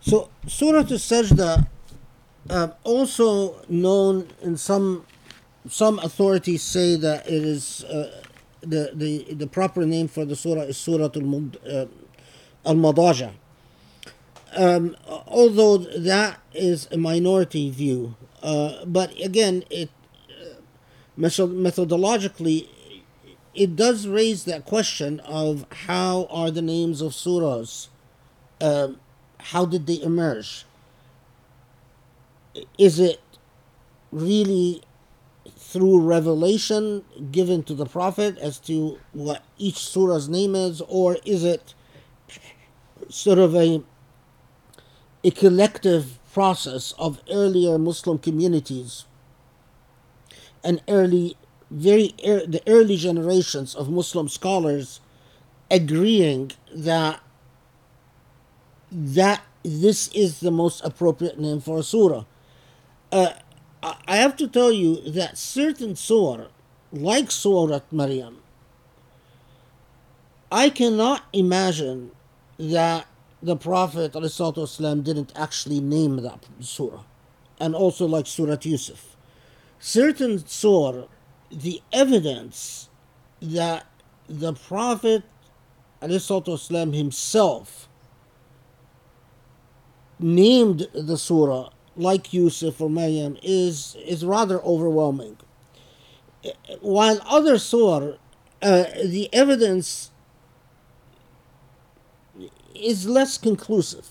So Surah Al-Sajda, uh, also known in some some authorities say that it is uh, the, the the proper name for the surah is Surah uh, Al-Madaja. Um, although that is a minority view, uh, but again, it uh, methodologically it does raise that question of how are the names of surahs, um, how did they emerge? Is it really through revelation given to the prophet as to what each surah's name is, or is it sort of a a collective process of earlier Muslim communities and early, very er, the early generations of Muslim scholars agreeing that that this is the most appropriate name for a surah. Uh, I have to tell you that certain surah, like Surah Maryam, I cannot imagine that the Prophet ﷺ didn't actually name that surah, and also like Surah Yusuf. Certain surah, the evidence that the Prophet ﷺ himself named the surah like Yusuf or Maryam is is rather overwhelming. While other surah, uh, the evidence is less conclusive,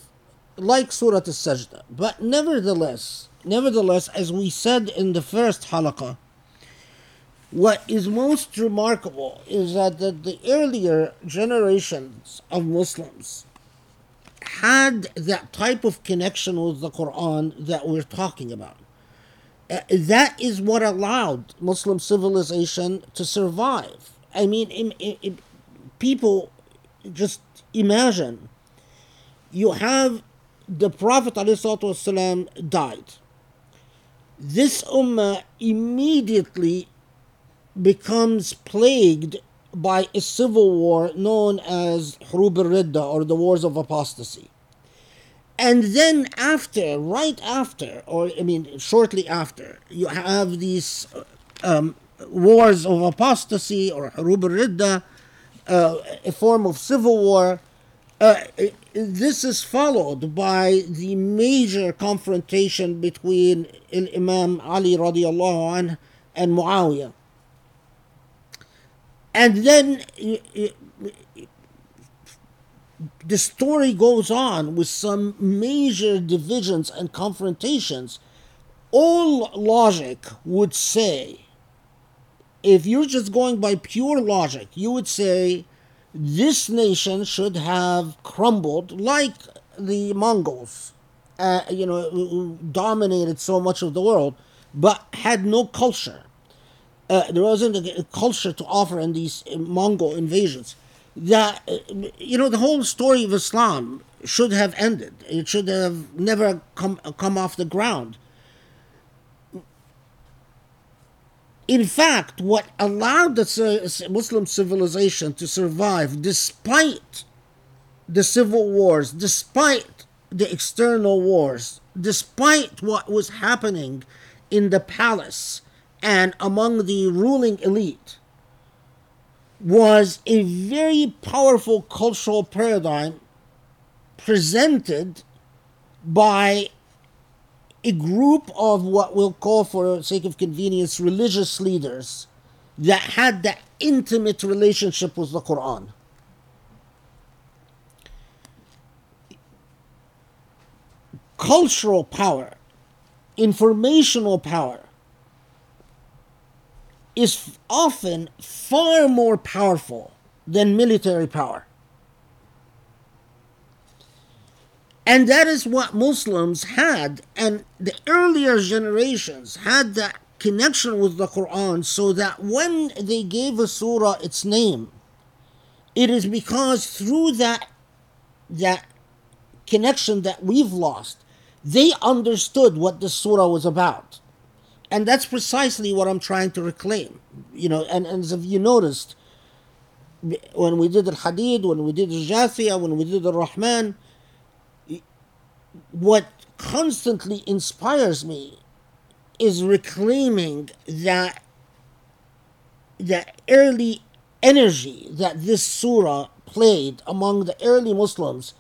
like Surah Al-Sajda. But nevertheless, nevertheless, as we said in the first halaqah, what is most remarkable is that the, the earlier generations of Muslims had that type of connection with the Quran that we're talking about. Uh, that is what allowed Muslim civilization to survive. I mean, people just imagine you have the Prophet ﷺ died. This ummah immediately becomes plagued by a civil war known as Hurub al-Ridda or the Wars of Apostasy. And then after, right after, or I mean shortly after, you have these um, wars of apostasy or Hurub al-Ridda, uh, a form of civil war uh, this is followed by the major confrontation between Imam Ali radiallahu anh and Muawiyah. And then the story goes on with some major divisions and confrontations. All logic would say, if you're just going by pure logic, you would say this nation should have crumbled like the Mongols, uh, you know, dominated so much of the world, but had no culture. Uh, there wasn't a, culture to offer in these Mongol invasions. That uh, you know, the whole story of Islam should have ended. It should have never come come off the ground. in fact, what allowed the Muslim civilization to survive despite the civil wars, despite the external wars, despite what was happening in the palace and among the ruling elite, was a very powerful cultural paradigm presented by a group of what we'll call, for sake of convenience, religious leaders that had that intimate relationship with the Quran. Cultural power, informational power, is often far more powerful than military power. And that is what Muslims had, and the earlier generations had that connection with the Quran so that when they gave a surah its name, it is because through that, that connection that we've lost, they understood what the surah was about. And that's precisely what I'm trying to reclaim. You know, and, and as you noticed, when we did the Hadid, when we did the Jathiyah, when we did the Rahman, what constantly inspires me is reclaiming that the early energy that this surah played among the early Muslims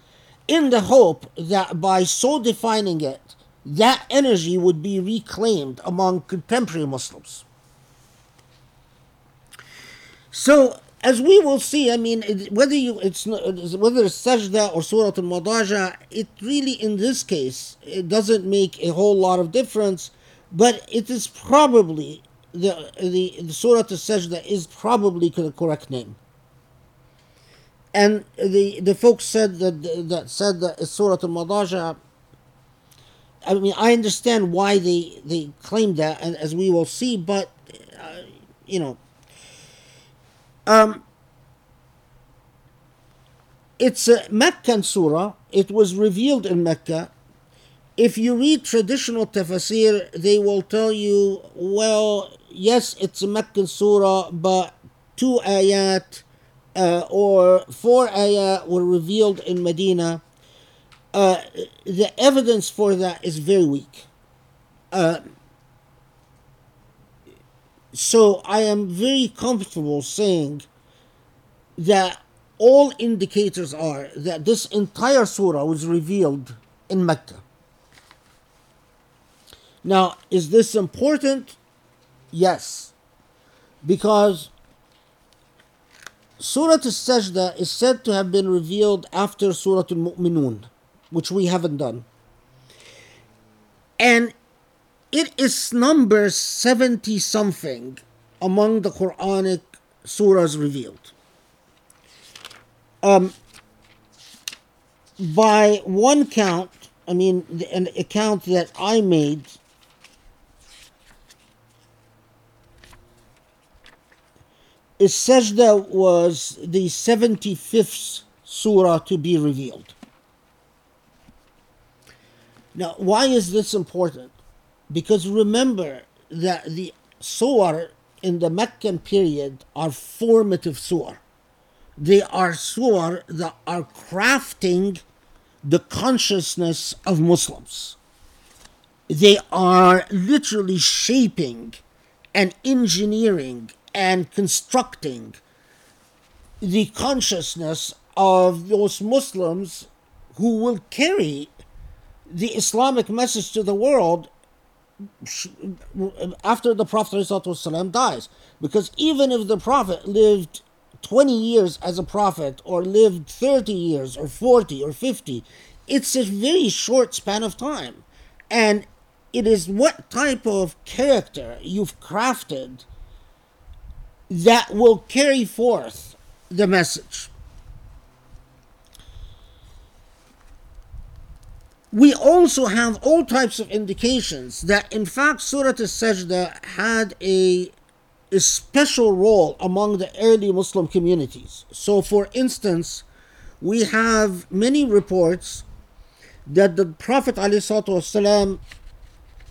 in the hope that by so defining it, that energy would be reclaimed among contemporary Muslims. So, as we will see, I mean, whether you it's whether it's Sajda or Surah Al-Madaja, it really, in this case, it doesn't make a whole lot of difference, but it is probably the the, the Surah Al-Sajda is probably the correct name and the the folks said that that said that Surah Al-Madaja. I mean, I understand why they they claim that, as we will see, but uh, you know, um, it's a Meccan surah. It was revealed in Mecca. If you read traditional tafsir, they will tell you, well, yes, it's a Meccan surah, but two ayat uh, or four ayah were revealed in Medina, uh, the evidence for that is very weak. Uh, so I am very comfortable saying that all indicators are that this entire surah was revealed in Mecca. Now, is this important? Yes. Because Surah Al-Sajda is said to have been revealed after Surah Al-Mu'minun, which we haven't done. And it is number 70 something among the Quranic surahs revealed. Um, by one count, I mean, an account that I made is Sajda was the 75th surah to be revealed. Now, why is this important? Because remember that the surah in the Meccan period are formative surah. They are surah that are crafting the consciousness of Muslims. They are literally shaping and engineering and constructing the consciousness of those Muslims who will carry the Islamic message to the world after the Prophet ﷺ dies. Because even if the Prophet lived 20 years as a prophet, or lived 30 years, or 40, or 50, it's a very short span of time. And it is what type of character you've crafted that will carry forth the message. We also have all types of indications that, in fact, Surah Al-Sajda had a, a special role among the early Muslim communities. So, for instance, we have many reports that the Prophet ﷺ,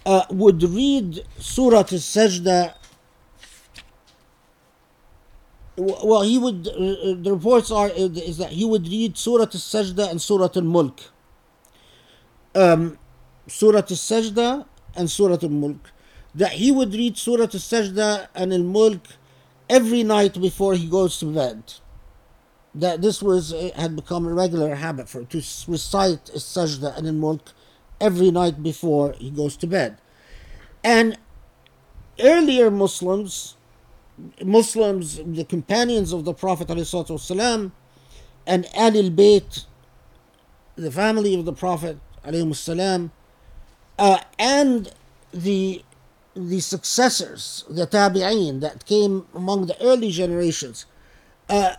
uh, would read Surah Al-Sajda well, he would. Uh, uh, the reports are uh, is that he would read Surah Al-Sajda and Surah Al-Mulk Um, Surah Al-Sajda and Surah Al-Mulk. That he would read Surah Al-Sajda and Al-Mulk every night before he goes to bed. That this was had become a regular habit for to recite Al-Sajda and Al-Mulk every night before he goes to bed. And earlier Muslims Muslims, the companions of the Prophet والسلام, and Ahlul Bayt, the family of the Prophet alayhim salam, uh, and the the successors, the tabi'in that came among the early generations, uh,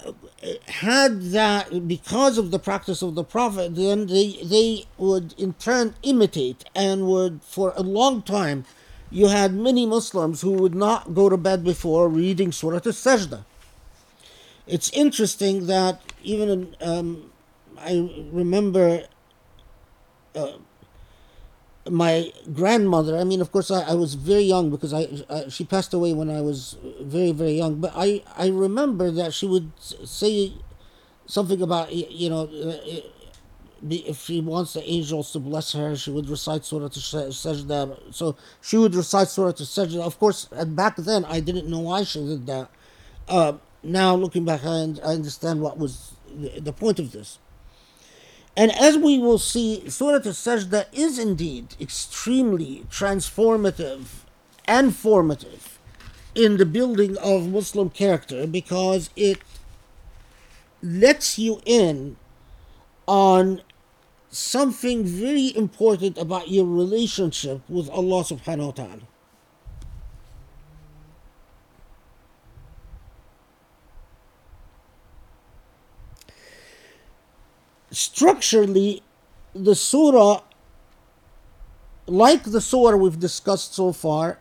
had that because of the practice of the Prophet, then they, they would in turn imitate and would, for a long time, you had many Muslims who would not go to bed before reading Surah Al Sajda. It's interesting that even um, I remember uh, my grandmother. I mean, of course, I, I was very young because I, I, she passed away when I was very very young. But I I remember that she would say something about you know if she wants the angels to bless her, she would recite Surah to Sajda. So she would recite Surah to Sajda. Of course, back then I didn't know why she did that. Uh, now looking back, I, I understand what was the, the point of this. And as we will see, Surah Al Sajda is indeed extremely transformative and formative in the building of Muslim character because it lets you in on something very important about your relationship with Allah subhanahu wa ta'ala. Structurally, the surah, like the surah we've discussed so far,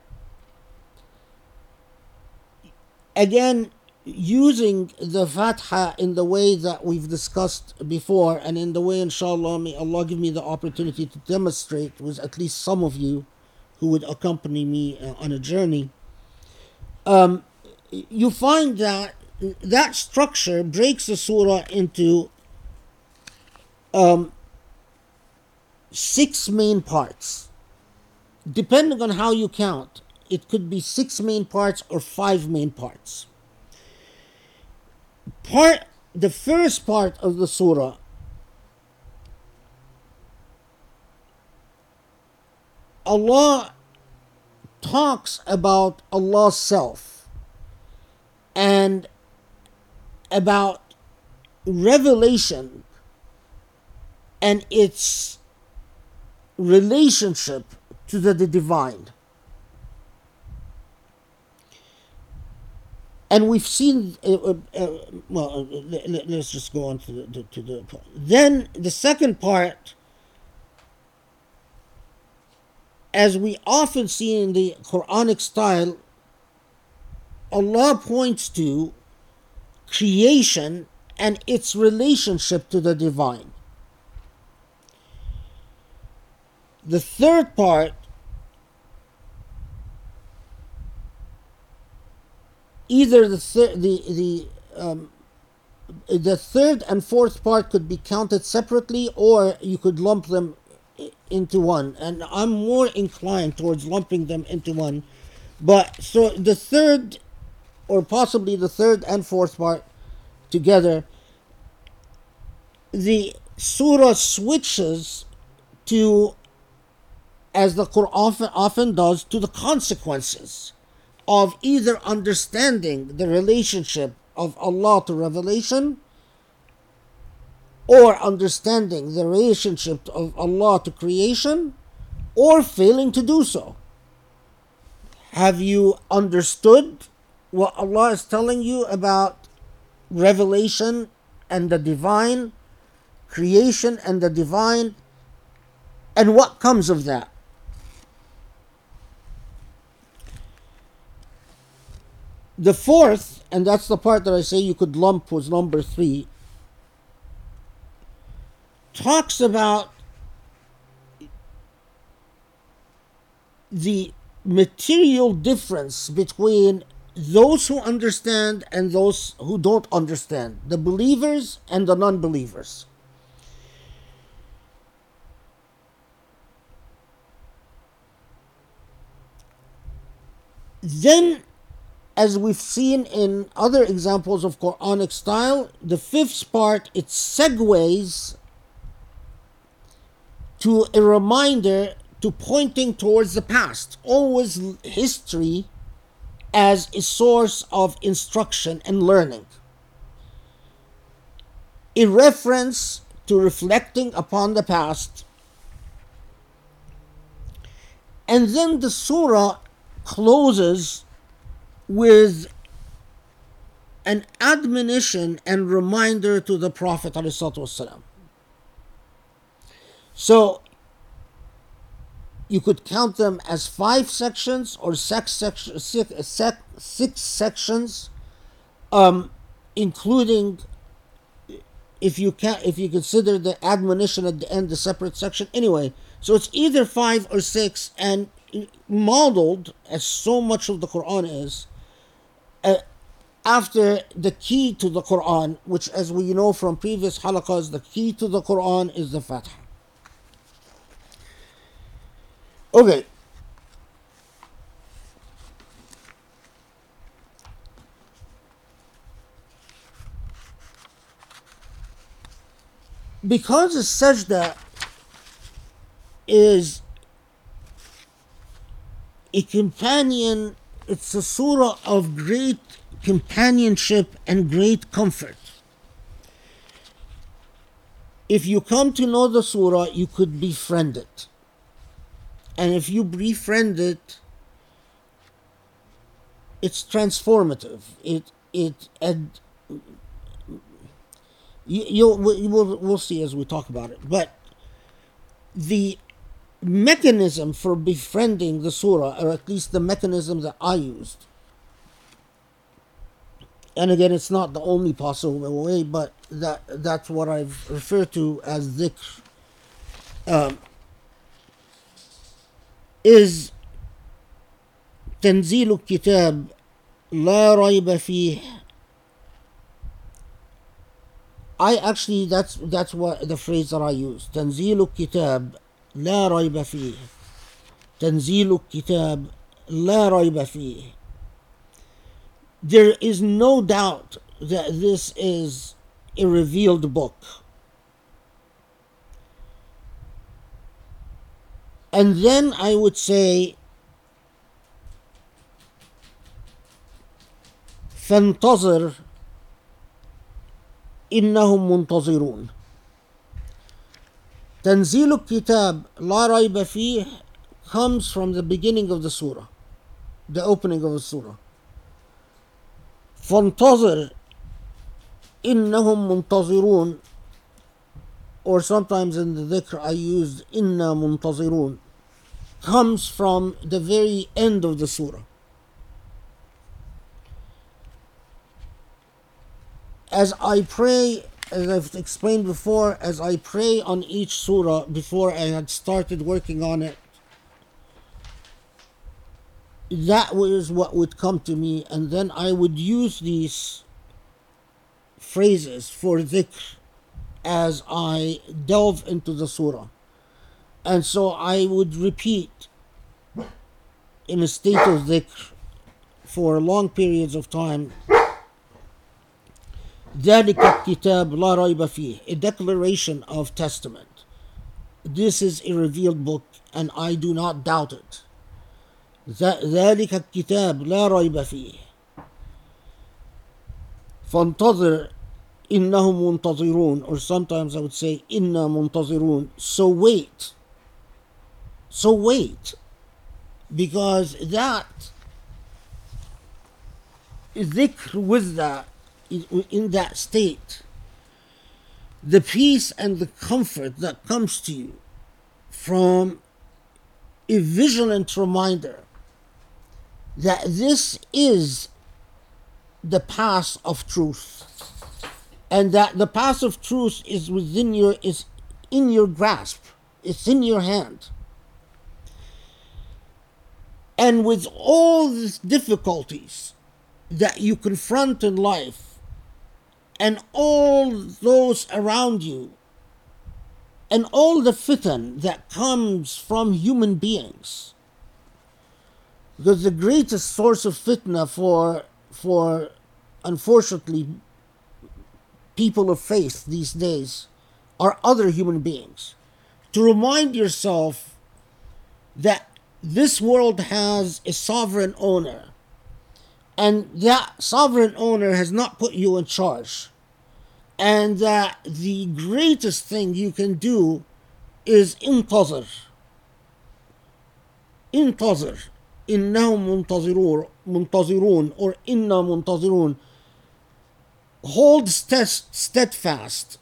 again using the Fatiha in the way that we've discussed before, and in the way, inshallah, may Allah give me the opportunity to demonstrate with at least some of you who would accompany me uh, on a journey, um, you find that that structure breaks the surah into um, six main parts. Depending on how you count, it could be six main parts or five main parts part the first part of the surah Allah talks about Allah's self and about revelation and its relationship to the, the divine. and we've seen uh, uh, uh well uh, let, us just go on to the, to the then the second part as we often see in the quranic style allah points to creation and its relationship to the divine the third part either the the the um, the third and fourth part could be counted separately, or you could lump them into one. And I'm more inclined towards lumping them into one. But so the third, or possibly the third and fourth part together, the surah switches to, as the Quran often, does, to the consequences of either understanding the relationship of Allah to revelation or understanding the relationship of Allah to creation or failing to do so. Have you understood what Allah is telling you about revelation and the divine, creation and the divine, and what comes of that? The fourth, and that's the part that I say you could lump was number three, talks about the material difference between those who understand and those who don't understand, the believers and the non believers. Then as we've seen in other examples of Quranic style, the fifth part it segues to a reminder to pointing towards the past, always history as a source of instruction and learning. In reference to reflecting upon the past, and then the surah closes with an admonition and reminder to the Prophet. So you could count them as five sections or six sections, um, including if you can if you consider the admonition at the end a separate section. Anyway, so it's either five or six, and modeled as so much of the Quran is uh, after the key to the Quran, which, as we know from previous halaqas, the key to the Quran is the Fatiha. Okay. Because the sajda is a companion, it's a surah of great companionship and great comfort. If you come to know the surah, you could befriend it. And if you befriend it, it's transformative. It it and you, you'll we'll, we'll see as we talk about it. But the mechanism for befriending the surah, or at least the mechanism that I used, and again, it's not the only possible way, but that that's what I've referred to as dhikr. Um, is تنزيل الكتاب لا ريب فيه I actually that's that's what the phrase that I use تنزيل الكتاب لا ريب فيه تنزيل الكتاب لا ريب فيه There is no doubt that this is a revealed book. And then I would say فانتظر إنهم منتظرون تنزيل الكتاب لا ريب فيه comes from the beginning of the surah, the opening of the surah. فانتظر إنهم منتظرون or sometimes in the dhikr I used إنا منتظرون comes from the very end of the surah. As I pray, as I've explained before, as I pray on each surah before I had started working on it, that was what would come to me, and then I would use these phrases for dhikr as I delve into the surah. And so I would repeat in a state of dhikr for long periods of time. ذلك الكتاب لا ريب فيه a declaration of testament this is a revealed book and I do not doubt it ذلك الكتاب لا ريب فيه فانتظر إنهم منتظرون or sometimes I would say إنا منتظرون so wait so wait because that ذكر with that in that state the peace and the comfort that comes to you from a vigilant reminder that this is the path of truth and that the path of truth is within your is in your grasp it's in your hand. And with all these difficulties that you confront in life and all those around you and all the fitan that comes from human beings. Because the greatest source of fitna for for unfortunately people of faith these days are other human beings. To remind yourself that this world has a sovereign owner and that sovereign owner has not put you in charge and that the greatest thing you can do is intazir intazir إنهم منتظرون منتظرون or إنا منتظرون hold steadfast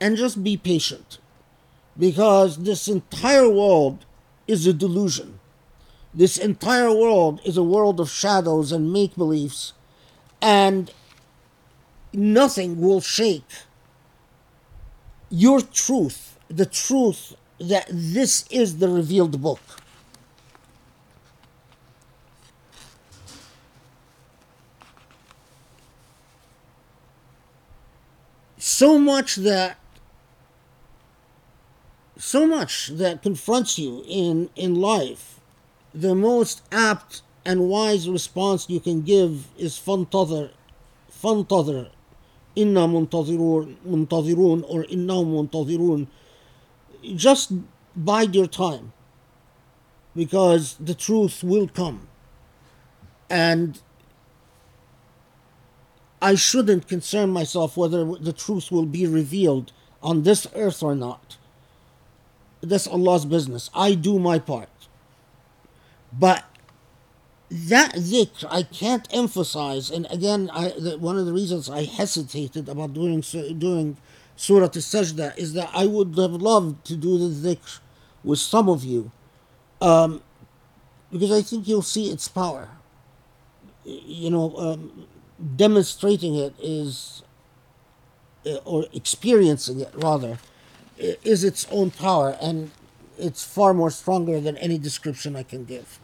and just be patient because this entire world is a delusion. this entire world is a world of shadows and make believes, and nothing will shake your truth, the truth that this is the revealed book. so much that so much that confronts you in in life the most apt and wise response you can give is فانتظر فانتظر إنا منتظرون منتظرون or إنهم منتظرون just bide your time because the truth will come and I shouldn't concern myself whether the truth will be revealed on this earth or not. That's Allah's business. I do my part. But that dhikr, I can't emphasize, and again, I, the, one of the reasons I hesitated about doing doing Surah Al-Sajda is that I would have loved to do the dhikr with some of you, um, because I think you'll see its power. You know, um, demonstrating it is, uh, or experiencing it rather, is its own power, and it's far more stronger than any description I can give.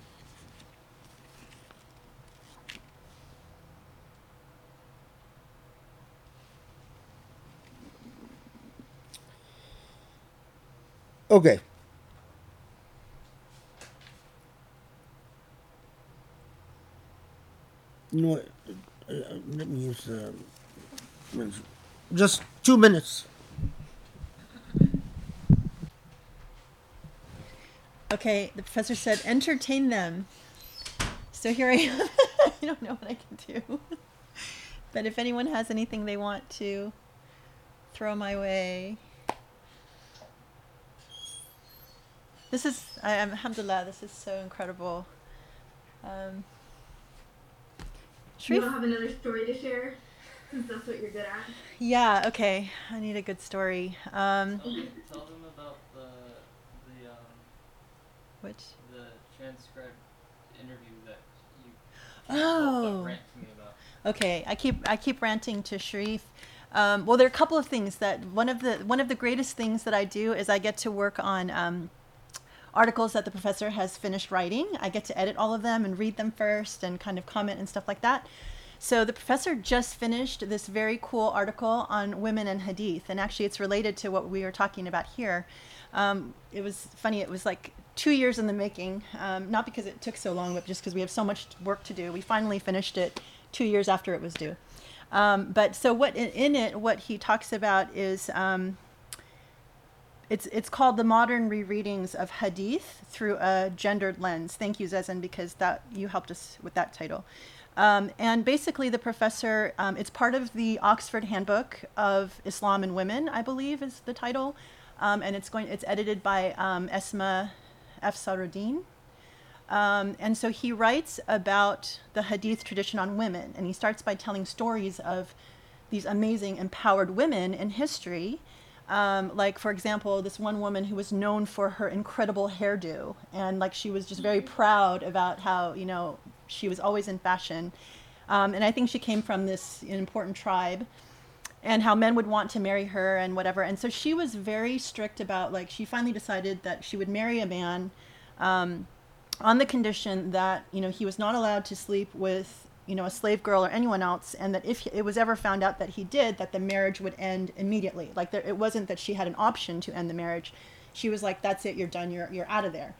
Okay. You know what? Uh, let me use uh, just two minutes. Okay, the professor said, entertain them. So here I am. I don't know what I can do. but if anyone has anything they want to throw my way. This is, I am, alhamdulillah, this is so incredible. Um, you don't have another story to share? Since that's what you're good at. Yeah, okay. I need a good story. Um, Tell them about the, the, um, which? the transcribed interview that you Oh. rant to me about. Okay, I keep I keep ranting to Sharif. Um, well, there are a couple of things that one of the one of the greatest things that I do is I get to work on um, articles that the professor has finished writing. I get to edit all of them and read them first and kind of comment and stuff like that. So the professor just finished this very cool article on women and hadith, and actually it's related to what we are talking about here. Um, it was funny. It was like two years in the making, um, not because it took so long, but just because we have so much work to do. We finally finished it two years after it was due. Um, but so what in, it, what he talks about is um, it's it's called the modern rereadings of hadith through a gendered lens. Thank you, Zezin, because that you helped us with that title. Um, and basically, the professor, um, it's part of the Oxford Handbook of Islam and Women, I believe, is the title, um, and it's going, it's edited by Asma Afsaruddin. Um, and so he writes about the Hadith tradition on women, and he starts by telling stories of these amazing empowered women in history. Um, like for example, this one woman who was known for her incredible hairdo, and like she was just very proud about how you know she was always in fashion, um, and I think she came from this important tribe, and how men would want to marry her and whatever, and so she was very strict about like she finally decided that she would marry a man. Um, on the condition that you know he was not allowed to sleep with you know, a slave girl or anyone else, and that if it was ever found out that he did, that the marriage would end immediately. Like there, it wasn't that she had an option to end the marriage. She was like, "That's it, you're done, you're you're out of there."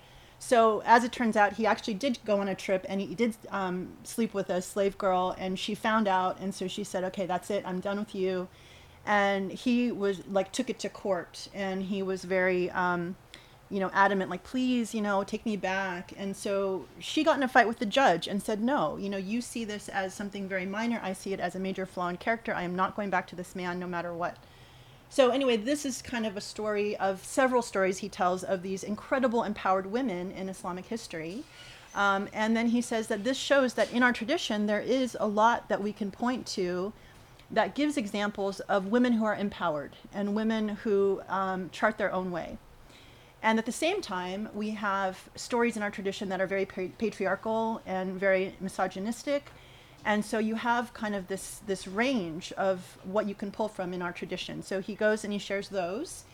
So as it turns out, he actually did go on a trip, and he did um, sleep with a slave girl, and she found out, and so she said, "Okay, that's it, I'm done with you." And he was like took it to court, and he was very um, you know, adamant, like, please, you know, take me back. And so she got in a fight with the judge and said, no, you know, you see this as something very minor. I see it as a major flaw in character. I am not going back to this man no matter what. So, anyway, this is kind of a story of several stories he tells of these incredible empowered women in Islamic history. Um, and then he says that this shows that in our tradition, there is a lot that we can point to that gives examples of women who are empowered and women who um, chart their own way. And at the same time, we have stories in our tradition that are very patriarchal and very misogynistic. And so you have kind of this, this range of what you can pull from in our tradition. So he goes and he shares those.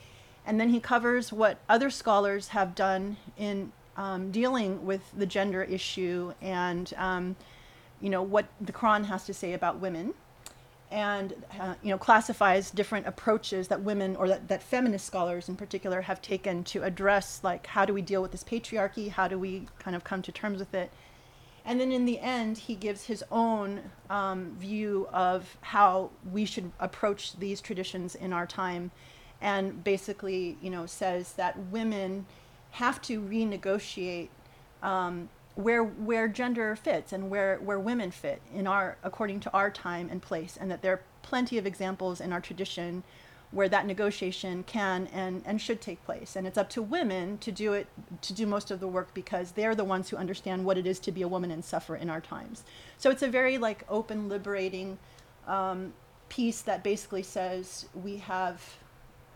And then he covers what other scholars have done in um, dealing with the gender issue and, um, you know, what the Quran has to say about women. and uh, you know classifies different approaches that women or that, that feminist scholars in particular have taken to address like how do we deal with this patriarchy how do we kind of come to terms with it and then in the end he gives his own um, view of how we should approach these traditions in our time and basically you know says that women have to renegotiate um, where where gender fits and where where women fit in our according to our time and place and that there are plenty of examples in our tradition where that negotiation can and and should take place and it's up to women to do it to do most of the work because they're the ones who understand what it is to be a woman and suffer in our times so it's a very like open liberating um, piece that basically says we have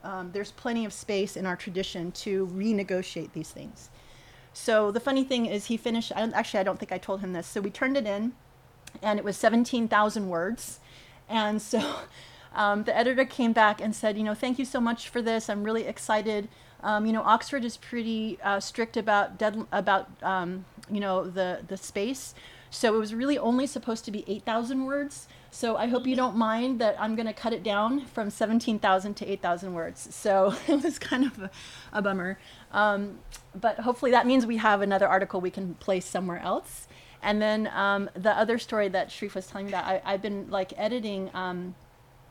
um, there's plenty of space in our tradition to renegotiate these things so the funny thing is, he finished. I actually, I don't think I told him this. So we turned it in, and it was seventeen thousand words, and so um, the editor came back and said, you know, thank you so much for this. I'm really excited. Um, you know, Oxford is pretty uh, strict about dead, about um, you know the the space. So it was really only supposed to be eight thousand words. So I hope you don't mind that I'm going to cut it down from 17,000 to 8,000 words. So it was kind of a, a bummer. Um, but hopefully that means we have another article we can place somewhere else. And then um, the other story that Sharif was telling me about, I, have been like editing um,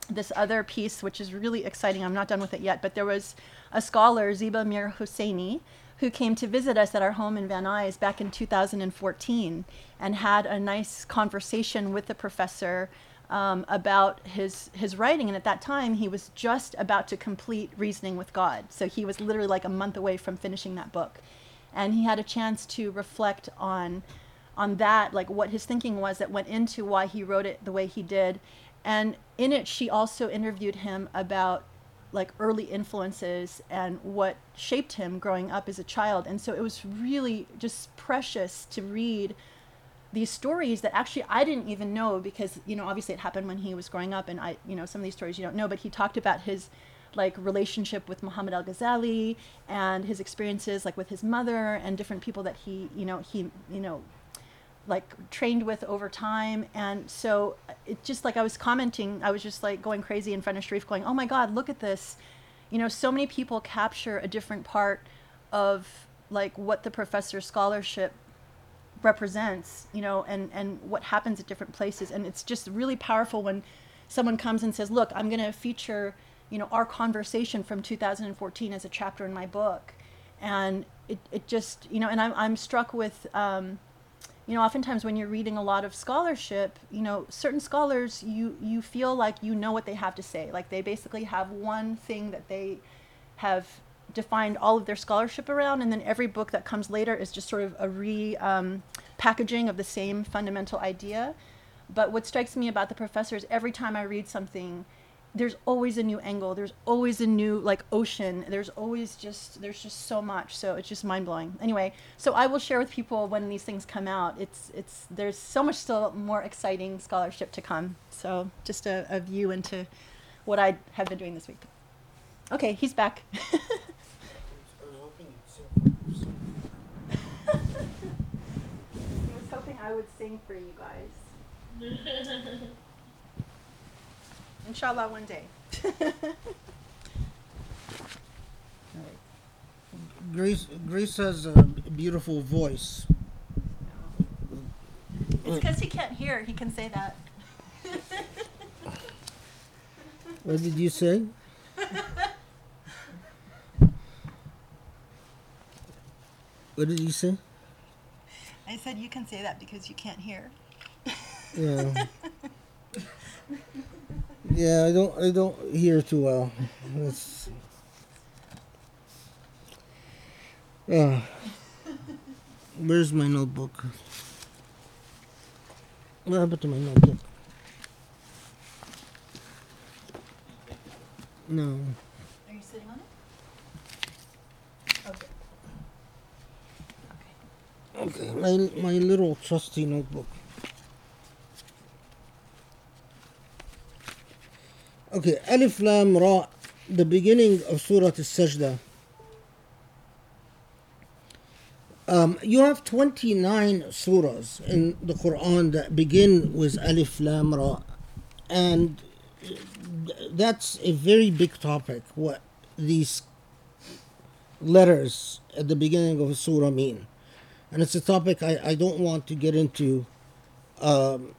this other piece, which is really exciting. I'm not done with it yet, but there was a scholar, Ziba Mir-Hosseini, who came to visit us at our home in Van Nuys back in 2014 and had a nice conversation with the professor um, about his his writing, and at that time he was just about to complete Reasoning with God. So he was literally like a month away from finishing that book, and he had a chance to reflect on on that, like what his thinking was that went into why he wrote it the way he did, and in it she also interviewed him about like early influences and what shaped him growing up as a child. And so it was really just precious to read these stories that actually I didn't even know because you know obviously it happened when he was growing up and I you know some of these stories you don't know but he talked about his like relationship with Muhammad Al Ghazali and his experiences like with his mother and different people that he you know he you know like trained with over time and so it just like I was commenting I was just like going crazy in front of Sharif going oh my god look at this you know so many people capture a different part of like what the professor's scholarship represents, you know, and, and what happens at different places. And it's just really powerful when someone comes and says, look, I'm going to feature, you know, our conversation from 2014 as a chapter in my book. And it, it just, you know, and I'm, I'm struck with, um, you know, oftentimes when you're reading a lot of scholarship, you know, certain scholars, you, you feel like you know what they have to say. Like they basically have one thing that they have defined all of their scholarship around, and then every book that comes later is just sort of a re um, packaging of the same fundamental idea. But what strikes me about the professors, every time I read something, there's always a new angle. There's always a new like ocean. There's always just there's just so much. So it's just mind blowing. Anyway, so I will share with people when these things come out. It's it's there's so much still more exciting scholarship to come. So just a, a view into what I have been doing this week. Okay, he's back. I was hoping I would sing for you guys. Inshallah, one day. Grace, Grace has a beautiful voice. It's because he can't hear. He can say that. what did you say? what did you say? I said you can say that because you can't hear. Yeah. Yeah, I don't I don't hear too well. That's uh, where's my notebook? What happened to my notebook? No. Are you sitting on it? Okay. Okay, my, my little trusty notebook. Okay, Alif Lam Ra, the beginning of Surah Al-Sajdah. Um, you have 29 surahs in the Quran that begin with Alif Lam Ra. And that's a very big topic. What these letters at the beginning of a surah mean, and it's a topic I, I don't want to get into. Um,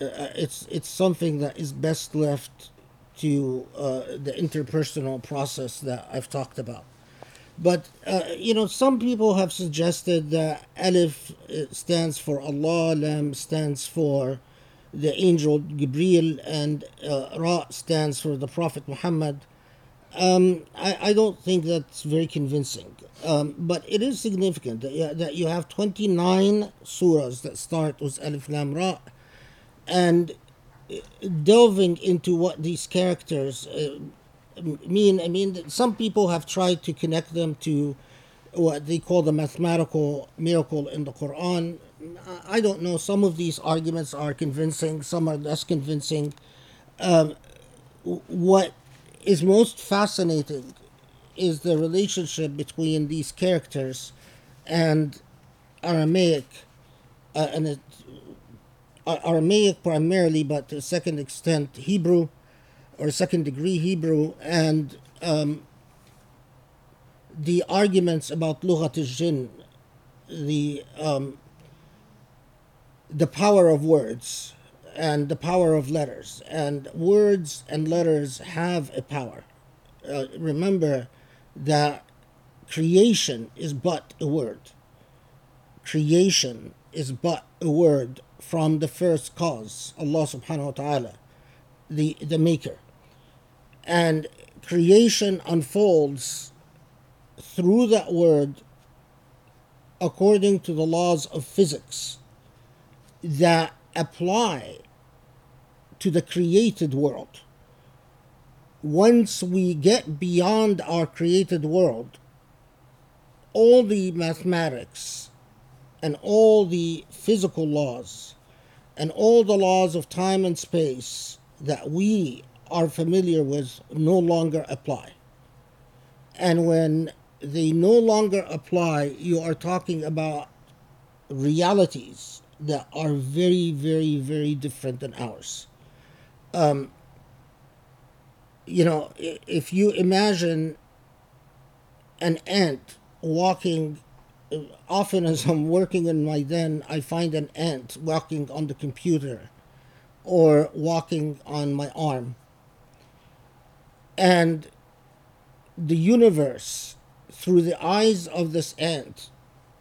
uh, it's it's something that is best left to uh, the interpersonal process that I've talked about. But uh, you know, some people have suggested that Alif uh, stands for Allah, Lam stands for the angel Gabriel, and uh, Ra stands for the Prophet Muhammad. Um, I, I don't think that's very convincing. Um, but it is significant that you, that you have 29 surahs that start with Alif Lam Ra, and delving into what these characters uh, mean. I mean, some people have tried to connect them to what they call the mathematical miracle in the Quran. I don't know. Some of these arguments are convincing, some are less convincing. Um, what is most fascinating is the relationship between these characters and Aramaic, uh, and Aramaic primarily, but to a second extent Hebrew or second degree Hebrew, and um, the arguments about Lughat al-Jinn, the um, the power of words and the power of letters, and words and letters have a power. Uh, remember that creation is but a word. Creation is but a word from the first cause, Allah subhanahu wa ta'ala, the, the maker. And creation unfolds through that word according to the laws of physics that apply to the created world. Once we get beyond our created world, all the mathematics and all the physical laws and all the laws of time and space that we are familiar with no longer apply. And when they no longer apply, you are talking about realities that are very, very, very different than ours. Um, you know, if you imagine an ant walking, often as I'm working in my den, I find an ant walking on the computer or walking on my arm and the universe through the eyes of this ant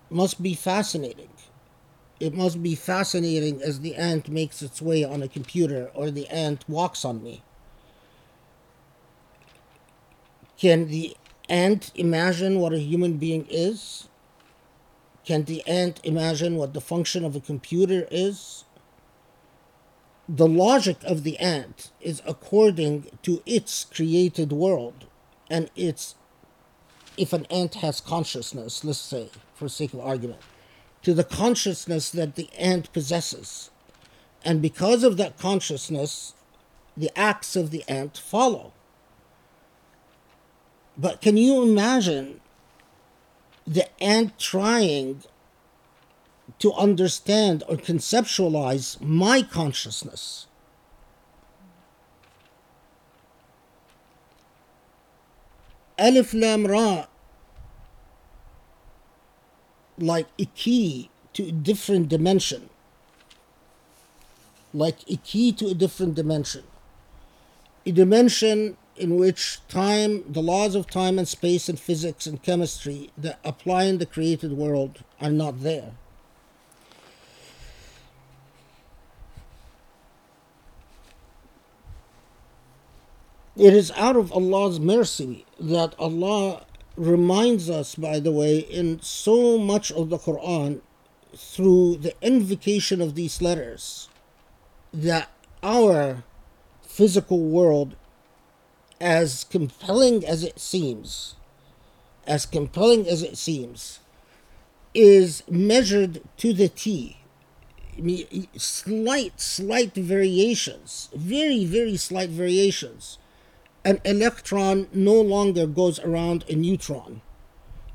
must be fascinating. It must be fascinating as the ant makes its way on a computer or the ant walks on me. Can the ant imagine what a human being is? Can the ant imagine what the function of a computer is? the logic of the ant is according to its created world and its if an ant has consciousness let's say for sake of argument to the consciousness that the ant possesses and because of that consciousness the acts of the ant follow but can you imagine the ant trying to understand or conceptualize my consciousness. Alif Lam Ra, like a key to a different dimension, like a key to a different dimension, a dimension in which time, the laws of time and space and physics and chemistry that apply in the created world are not there. It is out of Allah's mercy that Allah reminds us, by the way, in so much of the Quran through the invocation of these letters that our physical world, as compelling as it seems, as compelling as it seems, is measured to the T. I mean, slight, slight variations, very, very slight variations an electron no longer goes around a neutron.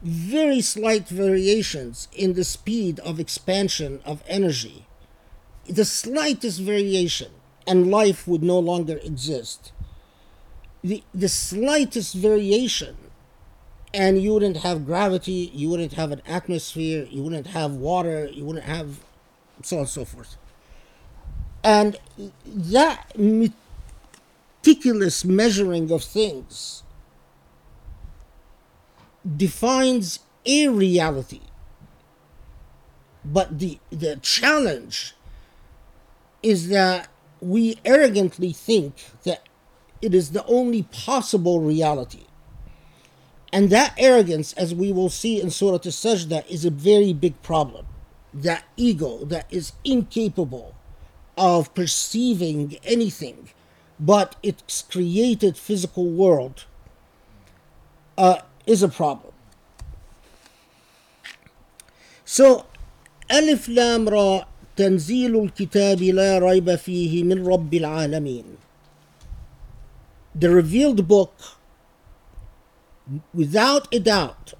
Very slight variations in the speed of expansion of energy. The slightest variation and life would no longer exist. The, the slightest variation, and you wouldn't have gravity, you wouldn't have an atmosphere, you wouldn't have water, you wouldn't have so on and so forth. And that meticulous measuring of things defines a reality. But the, the challenge is that we arrogantly think that it is the only possible reality. And that arrogance, as we will see in Surah Al-Sajdah, is a very big problem. That ego that is incapable of perceiving anything but its created physical world uh, is a problem. So, ألف لام را تنزيل الكتاب لا ريب فيه من رب العالمين. the revealed book, without a doubt,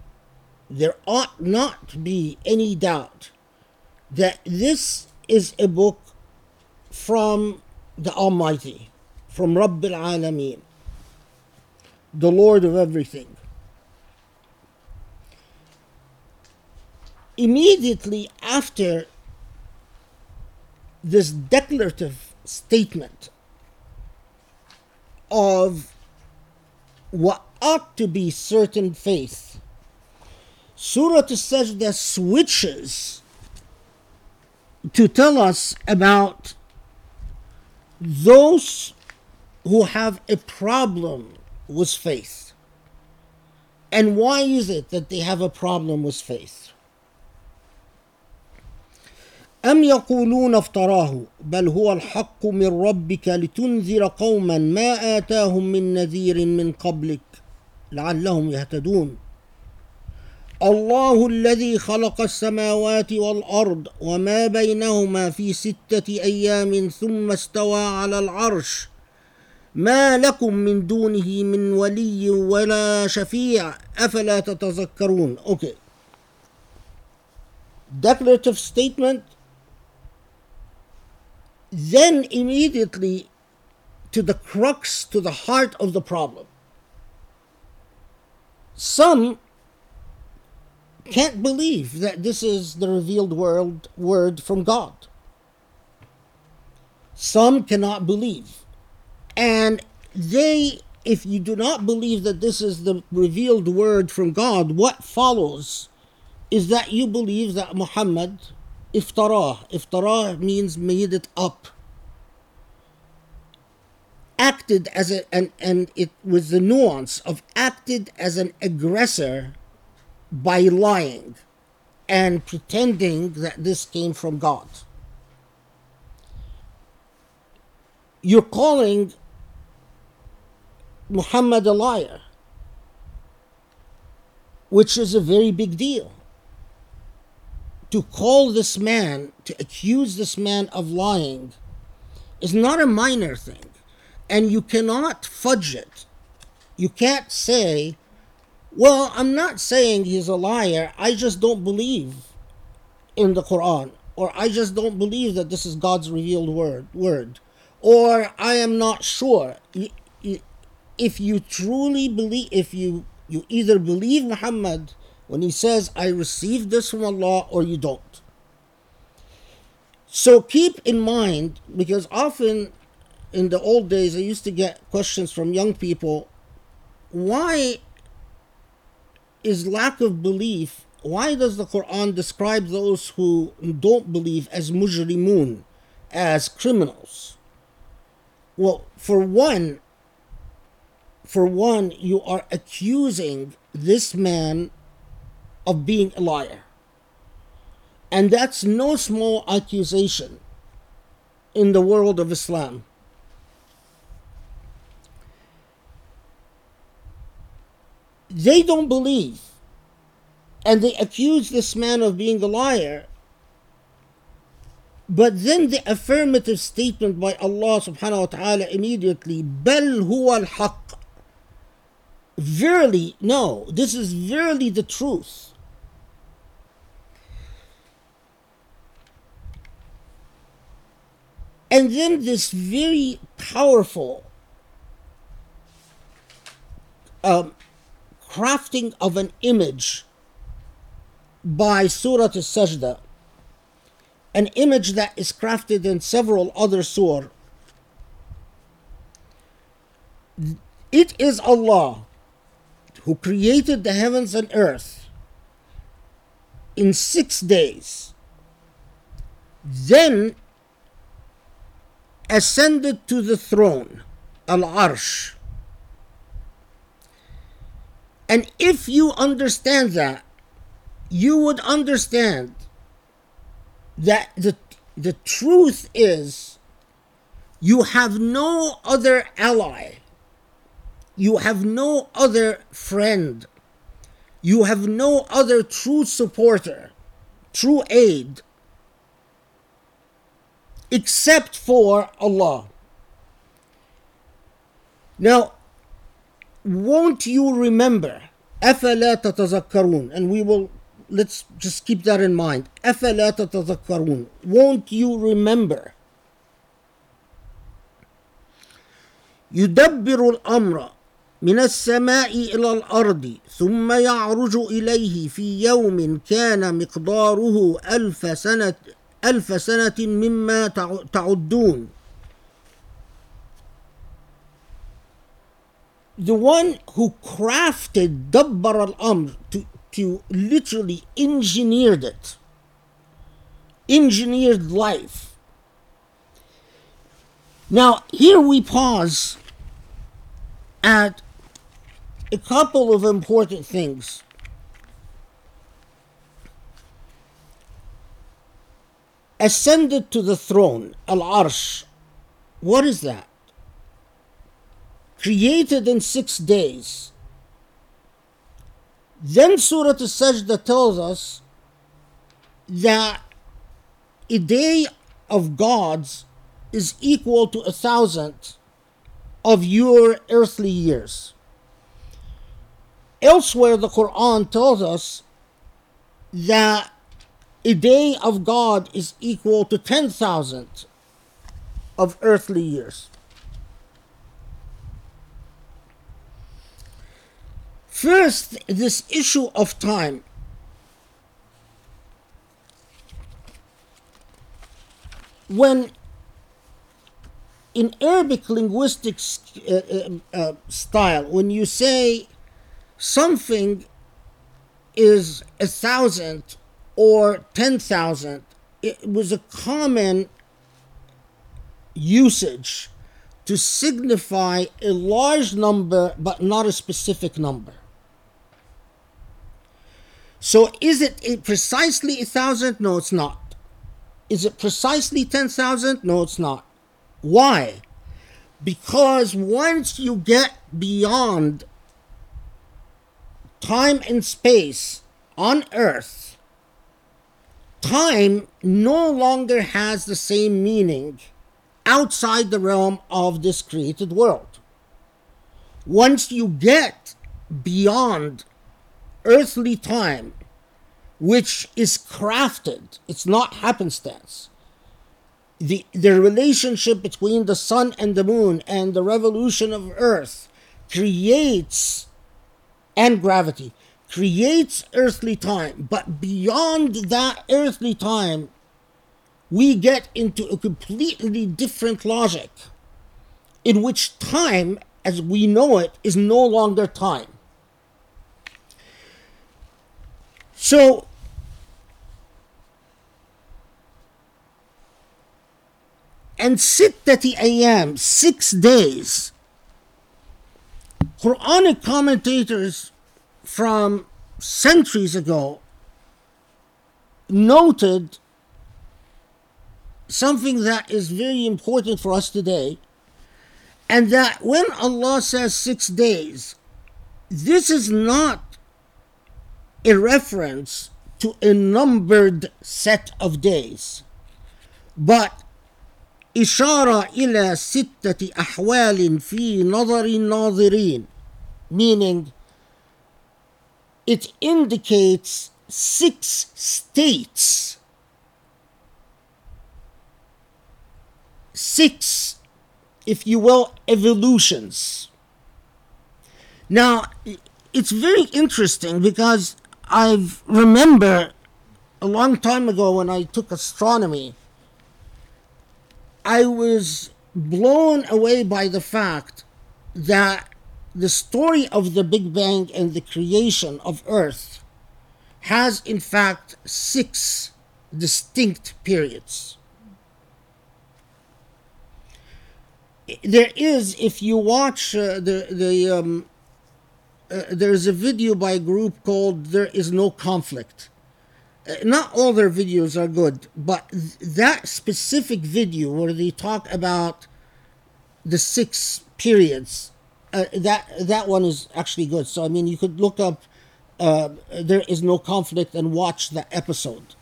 there ought not to be any doubt that this is a book from the Almighty, from Rabb al-Alameen, the Lord of everything. Immediately after this declarative statement of what ought to be certain faith, Surah Al-Sajdah switches to tell us about those who have a problem with faith. And why is it that they have a problem with faith? أم يقولون افتراه بل هو الحق من ربك لتنذر قوما ما آتاهم من نذير من قبلك لعلهم يهتدون. الله الذي خلق السماوات والأرض وما بينهما في ستة أيام ثم استوى على العرش. ما لكم من دونه من ولي ولا شفيع أفلا تتذكرون؟ Okay. Declarative statement. Then immediately to the crux, to the heart of the problem. Some can't believe that this is the revealed word, word from God. Some cannot believe. And they, if you do not believe that this is the revealed word from God, what follows is that you believe that Muhammad iftarah. Iftarah means made it up. Acted as a, and, and it was the nuance of acted as an aggressor by lying and pretending that this came from God. You're calling Muhammad a liar, which is a very big deal to call this man, to accuse this man of lying, is not a minor thing. And you cannot fudge it. You can't say, well, I'm not saying he's a liar, I just don't believe in the Quran, or I just don't believe that this is God's revealed word, word. or I am not sure. If you truly believe, if you, you either believe Muhammad when he says, I received this from Allah, or you don't. So keep in mind, because often in the old days, I used to get questions from young people why is lack of belief, why does the Quran describe those who don't believe as mujrimun, as criminals? Well, for one, for one, you are accusing this man of being a liar. And that's no small accusation in the world of Islam. They don't believe, and they accuse this man of being a liar. But then the affirmative statement by Allah subhanahu wa ta'ala immediately, "Bel huwa al Verily, no, this is verily the truth And then this very powerful um, crafting of an image by Surah Al-Sajda, an image that is crafted in several other surah. It is Allah who created the heavens and earth in six days, then ascended to the throne, Al Arsh. And if you understand that, you would understand that the, the truth is you have no other ally, you have no other friend, you have no other true supporter, true aid, except for Allah. Now, won't you remember أفلا تتذكرون and we will let's just keep that in mind أفلا تتذكرون won't you remember يدبر الأمر من السماء إلى الأرض ثم يعرج إليه في يوم كان مقداره ألف سنة ألف سنة مما تعدون the one who crafted Dabbar al Amr to, to literally engineered it, engineered life. Now, here we pause at a couple of important things. Ascended to the throne, Al Arsh. What is that? created in six days. Then Surah Al-Sajda tells us that a day of God's is equal to a thousand of your earthly years. Elsewhere, the Quran tells us that a day of God is equal to 10,000 of earthly years. First, this issue of time. When in Arabic linguistics uh, uh, uh, style, when you say something is a thousand or ten thousand, it was a common usage to signify a large number but not a specific number. So is it precisely a thousand? No, it's not. Is it precisely 10,000? No, it's not. Why? Because once you get beyond time and space on earth, time no longer has the same meaning outside the realm of this created world. Once you get beyond earthly time, which is crafted, it's not happenstance. The, the relationship between the sun and the moon and the revolution of earth creates, and gravity, creates earthly time. But beyond that earthly time, we get into a completely different logic in which time, as we know it, is no longer time. So, and sittati ayam, six days. Quranic commentators from centuries ago noted something that is very important for us today, and that when Allah says six days, this is not a reference to a numbered set of days but إشارة إلى ستة أحوال في نظر الناظرين meaning it indicates six states six, if you will, evolutions. Now, it's very interesting because I remember a long time ago when I took astronomy, I was blown away by the fact that the story of the Big Bang and the creation of Earth has, in fact, six distinct periods. There is, if you watch uh, the the um, uh, there's a video by a group called "There Is No Conflict." Uh, not all their videos are good, but th- that specific video where they talk about the six periods, uh, that that one is actually good. So I mean, you could look up uh, "There Is No Conflict" and watch the episode.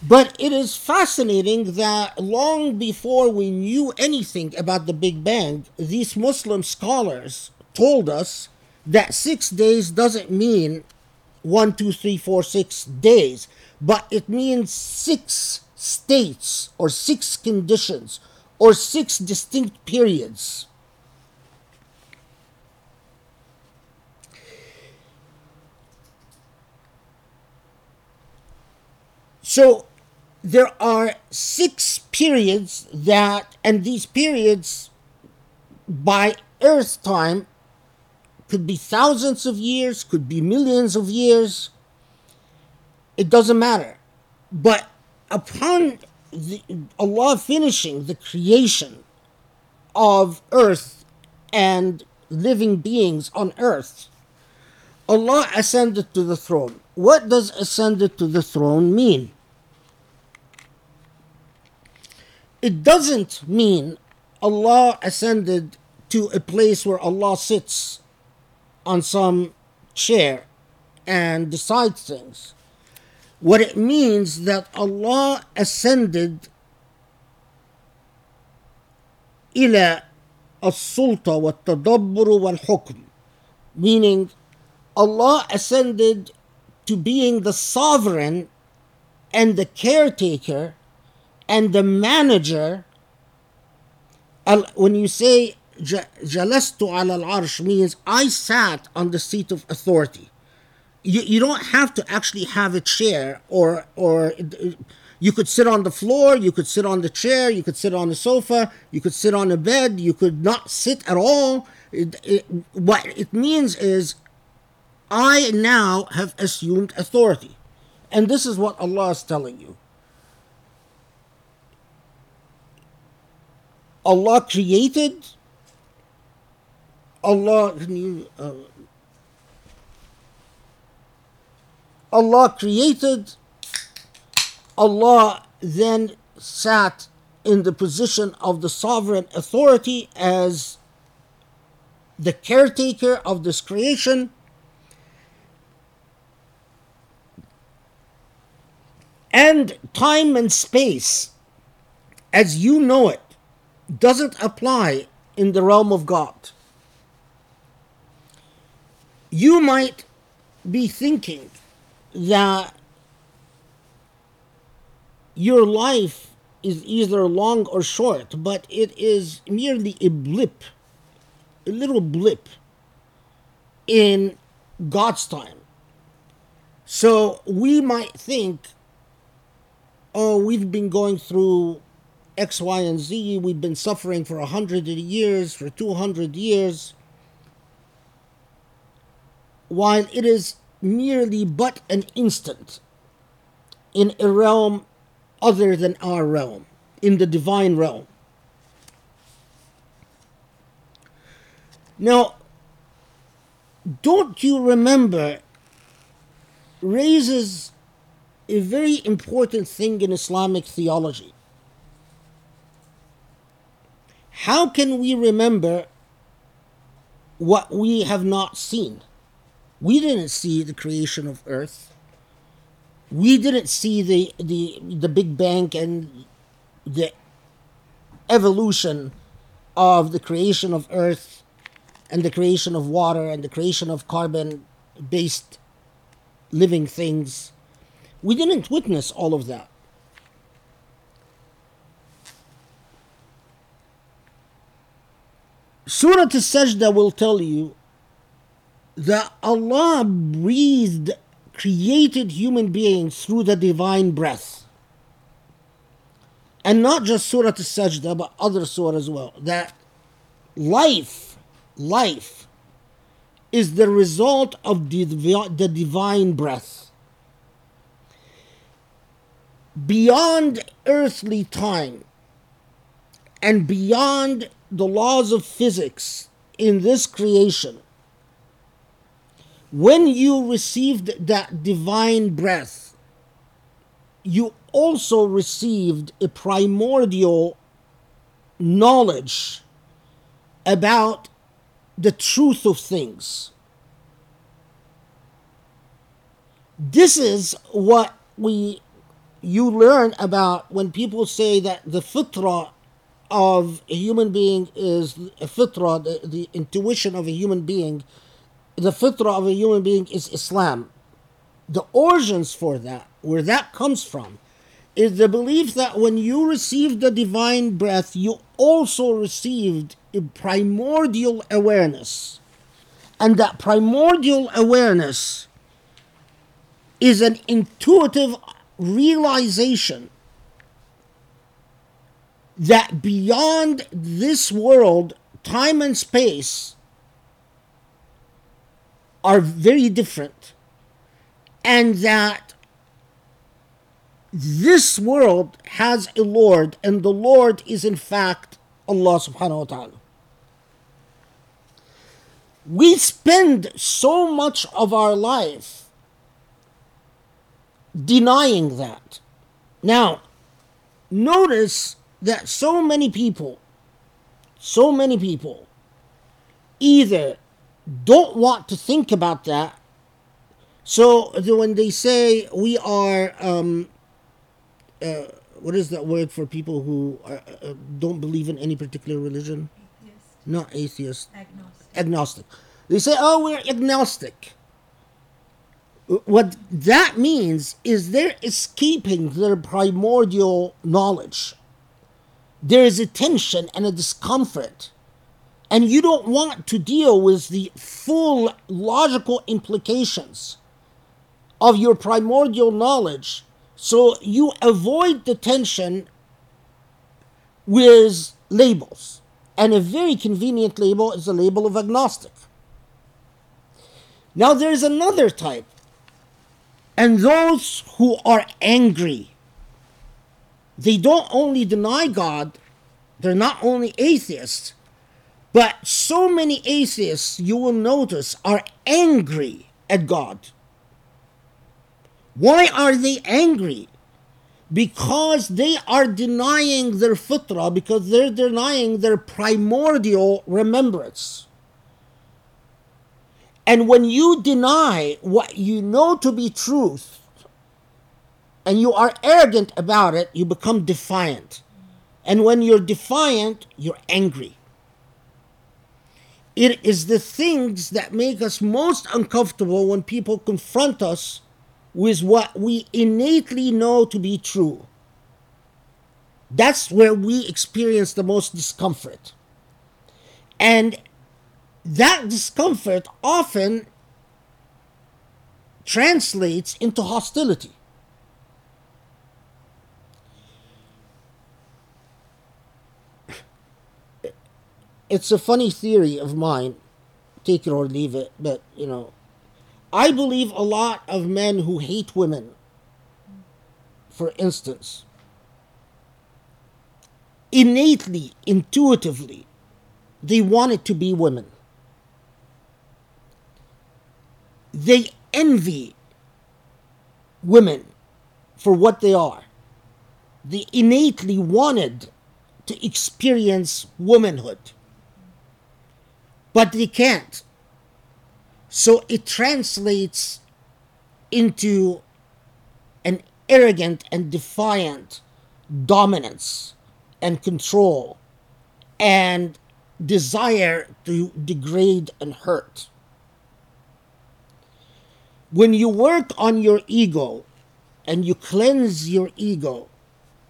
But it is fascinating that long before we knew anything about the Big Bang, these Muslim scholars told us that six days doesn't mean one, two, three, four, six days, but it means six states or six conditions or six distinct periods. So there are six periods that, and these periods by Earth time could be thousands of years, could be millions of years. It doesn't matter. But upon the, Allah finishing the creation of earth and living beings on earth, Allah ascended to the throne. What does ascended to the throne mean? It doesn't mean Allah ascended to a place where Allah sits on some chair and decides things. What it means that Allah ascended إلى السلطة والتدبر والحكم meaning Allah ascended to being the sovereign and the caretaker and the manager when you say جلست على العرش means I sat on the seat of authority. You, you don't have to actually have a chair or or you could sit on the floor, you could sit on the chair, you could sit on the sofa, you could sit on a bed, you could not sit at all. It, it, what it means is I now have assumed authority. And this is what Allah is telling you. Allah created? Allah uh, Allah created? Allah then sat in the position of the sovereign authority as the caretaker of this creation. And time and space as you know it doesn't apply in the realm of God you might be thinking that your life is either long or short, but it is merely a blip, a little blip in God's time. So we might think, oh, we've been going through X, Y, and Z, we've been suffering for a hundred years, for 200 years while it is merely but an instant in a realm other than our realm, in the divine realm. Now, don't you remember raises a very important thing in Islamic theology. How can we remember what we have not seen? We didn't see the creation of Earth. We didn't see the the the Big Bang and the evolution of the creation of Earth and the creation of water and the creation of carbon based living things. We didn't witness all of that. Surah Al-Sajda will tell you that Allah breathed, created human beings through the divine breath. And not just Surah Al-Sajda, but other surah as well. That life, life, is the result of the, the divine breath. Beyond earthly time and beyond the laws of physics in this creation, when you received that divine breath, you also received a primordial knowledge about the truth of things. This is what we you learn about when people say that the fitra of a human being is fitra, the, the intuition of a human being, the fitra of a human being is Islam. The origins for that, where that comes from, is the belief that when you received the divine breath, you also received a primordial awareness. And that primordial awareness is an intuitive realization that beyond this world, time and space are very different, and that this world has a Lord, and the Lord is in fact Allah subhanahu wa ta'ala. We spend so much of our life denying that. Now, notice that so many people, so many people, either don't want to think about that. So when they say we are, um, uh, what is that word for people who are, uh, don't believe in any particular religion? Not atheist, Agnostic. agnostic. They say, oh, we're agnostic. What that means is they're escaping their primordial knowledge. There is a tension and a discomfort, and you don't want to deal with the full logical implications of your primordial knowledge, so you avoid the tension with labels. And a very convenient label is the label of agnostic. Now, there's another type, and those who are angry. They don't only deny God, they're not only atheists, but so many atheists, you will notice, are angry at God. Why are they angry? Because they are denying their fitrah, because they're denying their primordial remembrance. And when you deny what you know to be truth, and you are arrogant about it, you become defiant. And when you're defiant, you're angry. It is the things that make us most uncomfortable when people confront us with what we innately know to be true. That's where we experience the most discomfort. And that discomfort often translates into hostility. It's a funny theory of mine, take it or leave it, but you know, I believe a lot of men who hate women, for instance, innately, intuitively, they want it to be women. They envy women for what they are. They innately wanted to experience womanhood, but they can't. So it translates into an arrogant and defiant dominance and control and desire to degrade and hurt. When you work on your ego and you cleanse your ego,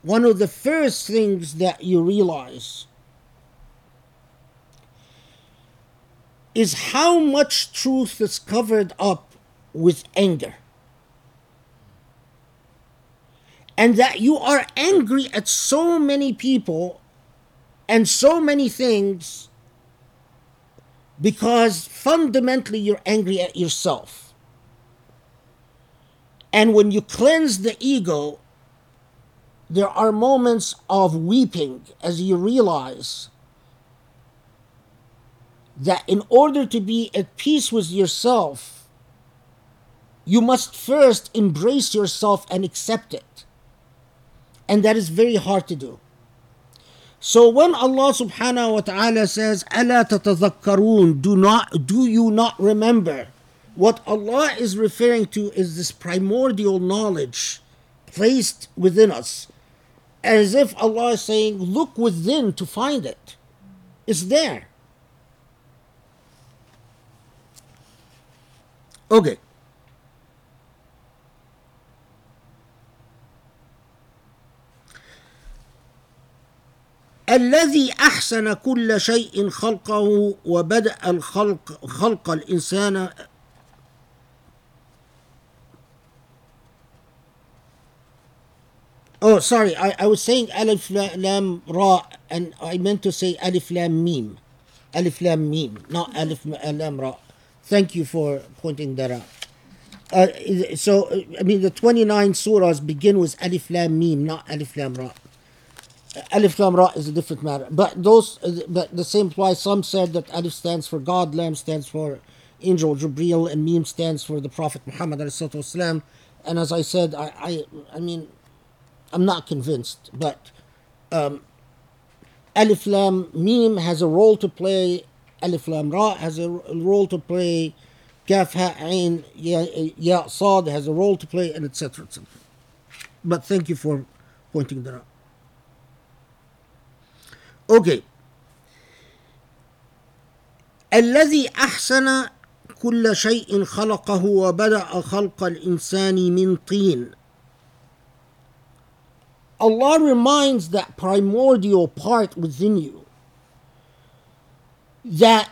one of the first things that you realize is how much truth is covered up with anger. And that you are angry at so many people and so many things because fundamentally you're angry at yourself. And when you cleanse the ego, there are moments of weeping as you realize that in order to be at peace with yourself, you must first embrace yourself and accept it. And that is very hard to do. So when Allah subhanahu wa ta'ala says, do not do you not remember? What Allah is referring to is this primordial knowledge placed within us. As if Allah is saying, look within to find it. It's there. Okay. الذي أحسن كل شيء خلقه وبدأ الخلق خلق الإنسان Oh, sorry, I, I was saying Alif La- Lam Ra and I meant to say Alif Lam Mim. Alif Lam Mim, not Alif Lam Ra. Thank you for pointing that out. Uh, so, I mean, the 29 surahs begin with Alif Lam Mim, not Alif Lam Ra. Alif Lam Ra is a different matter. But those, but the same applies. Some said that Alif stands for God, Lam stands for Angel Jibril, and Mim stands for the Prophet Muhammad والسلام. And as I said, I, I, I mean, I'm not convinced, but um, Alif Lam Mim has a role to play. Alif Lam Ra has a role to play. Kaf Ha Ain Ya, ya Sad has a role to play, and etc. etc. But thank you for pointing that out. Okay. الذي أحسن كل شيء خلقه وبدأ خلق الإنسان من طين Allah reminds that primordial part within you that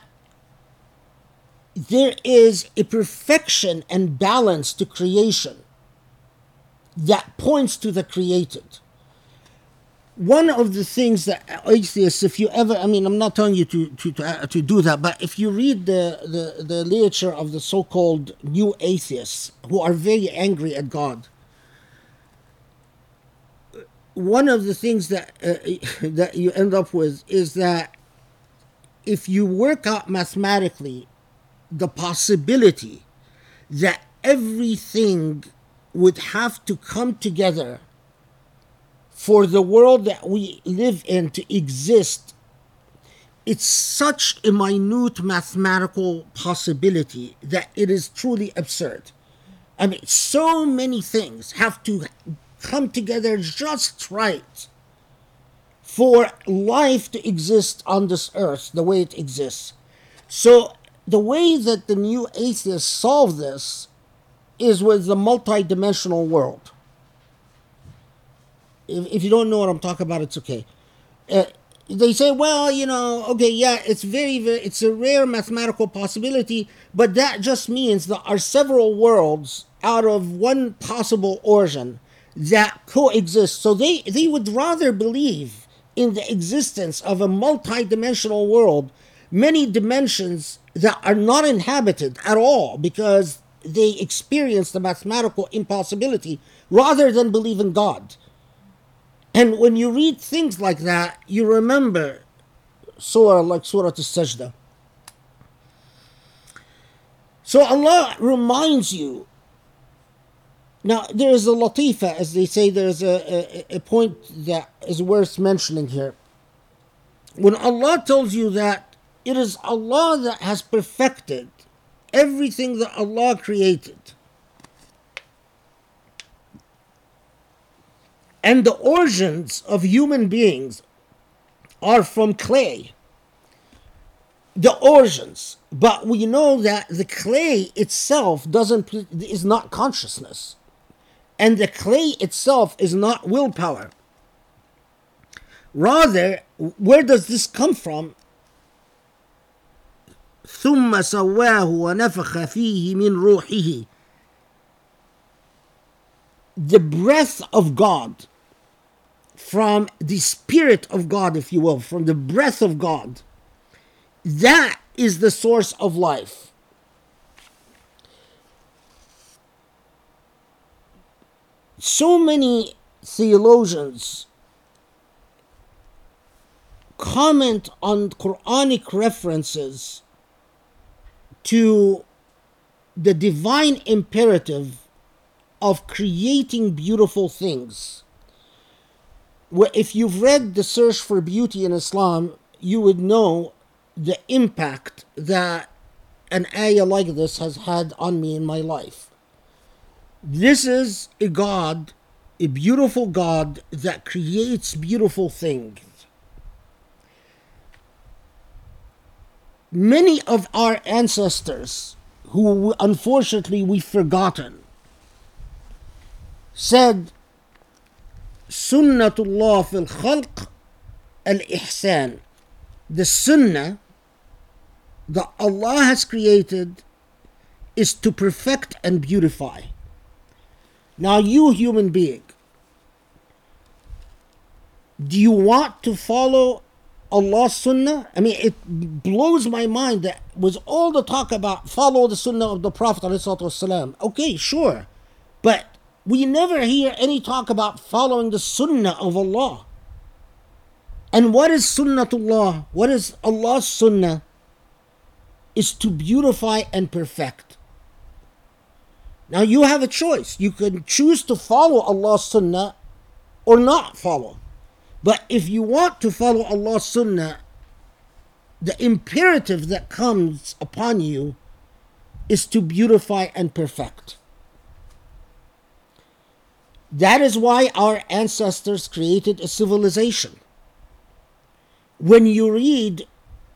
there is a perfection and balance to creation that points to the created. One of the things that atheists, if you ever, I mean, I'm not telling you to to to, uh, to do that, but if you read the, the the literature of the so-called new atheists who are very angry at God, one of the things that uh, that you end up with is that if you work out mathematically the possibility that everything would have to come together for the world that we live in to exist it's such a minute mathematical possibility that it is truly absurd. I mean so many things have to come together just right for life to exist on this earth the way it exists. So, the way that the new atheists solve this is with the multidimensional world. If, if you don't know what I'm talking about, it's okay. Uh, they say, well, you know, okay, yeah, it's very, very, it's a rare mathematical possibility, but that just means there are several worlds out of one possible origin that coexist. So they, they would rather believe in the existence of a multi-dimensional world, many dimensions that are not inhabited at all because they experience the mathematical impossibility rather than believe in God. And when you read things like that, you remember surah like Surah Al-Sajdah. So Allah reminds you now, there is a latifa, as they say, there's a, a, a point that is worth mentioning here. When Allah tells you that it is Allah that has perfected everything that Allah created, and the origins of human beings are from clay, the origins, but we know that the clay itself doesn't is not consciousness and the clay itself is not willpower. Rather, where does this come from? ثم سواه ونفخ فيه من روحه the breath of God from the spirit of God if you will from the breath of God that is the source of life So many theologians comment on Quranic references to the divine imperative of creating beautiful things. If you've read The Search for Beauty in Islam, you would know the impact that an ayah like this has had on me in my life. This is a God, a beautiful God that creates beautiful things. Many of our ancestors, who unfortunately we've forgotten, said, Sunnatullah fil khalq al ihsan. The sunnah that Allah has created is to perfect and beautify. Now, you human being, do you want to follow Allah's sunnah? I mean, it blows my mind that was all the talk about follow the sunnah of the Prophet. ﷺ. Okay, sure. But we never hear any talk about following the sunnah of Allah. And what is sunnatullah? What is Allah's sunnah? Is to beautify and perfect. Now you have a choice. You can choose to follow Allah's sunnah or not follow. But if you want to follow Allah's sunnah, the imperative that comes upon you is to beautify and perfect. That is why our ancestors created a civilization. When you read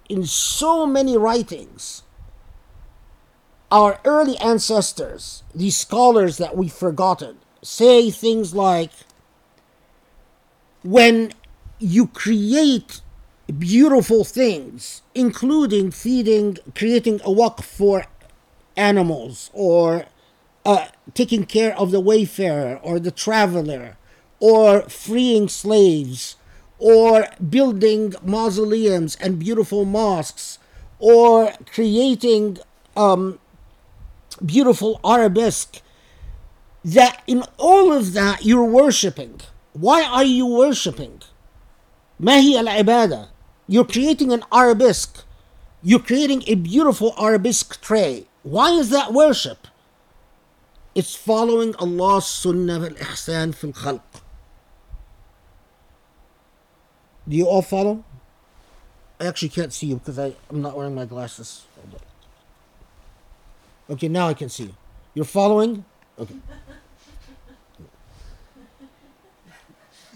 in so many writings, our early ancestors, these scholars that we've forgotten, say things like when you create beautiful things, including feeding, creating a waqf for animals or uh, taking care of the wayfarer or the traveler or freeing slaves or building mausoleums and beautiful mosques or creating um, beautiful arabesque that in all of that you're worshiping why are you worshiping mahi al you're creating an arabesque you're creating a beautiful arabesque tray why is that worship it's following Allah's sunnah al ihsan fil khalq. Do you all follow? I actually can't see you because I, I'm not wearing my glasses. Okay, now I can see you. You're following? Okay.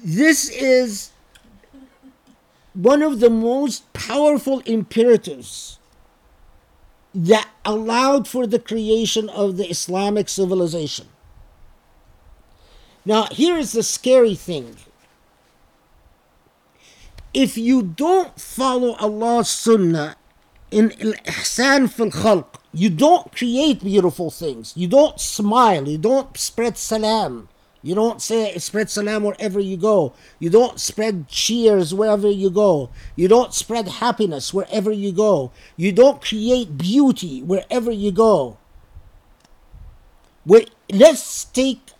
This is one of the most powerful imperatives that allowed for the creation of the Islamic civilization. Now, here is the scary thing. If you don't follow Allah's sunnah in ihsan fil khalq, you don't create beautiful things. You don't smile. You don't spread salam. You don't say spread salam wherever you go. You don't spread cheers wherever you go. You don't spread happiness wherever you go. You don't create beauty wherever you go. Wait, let's take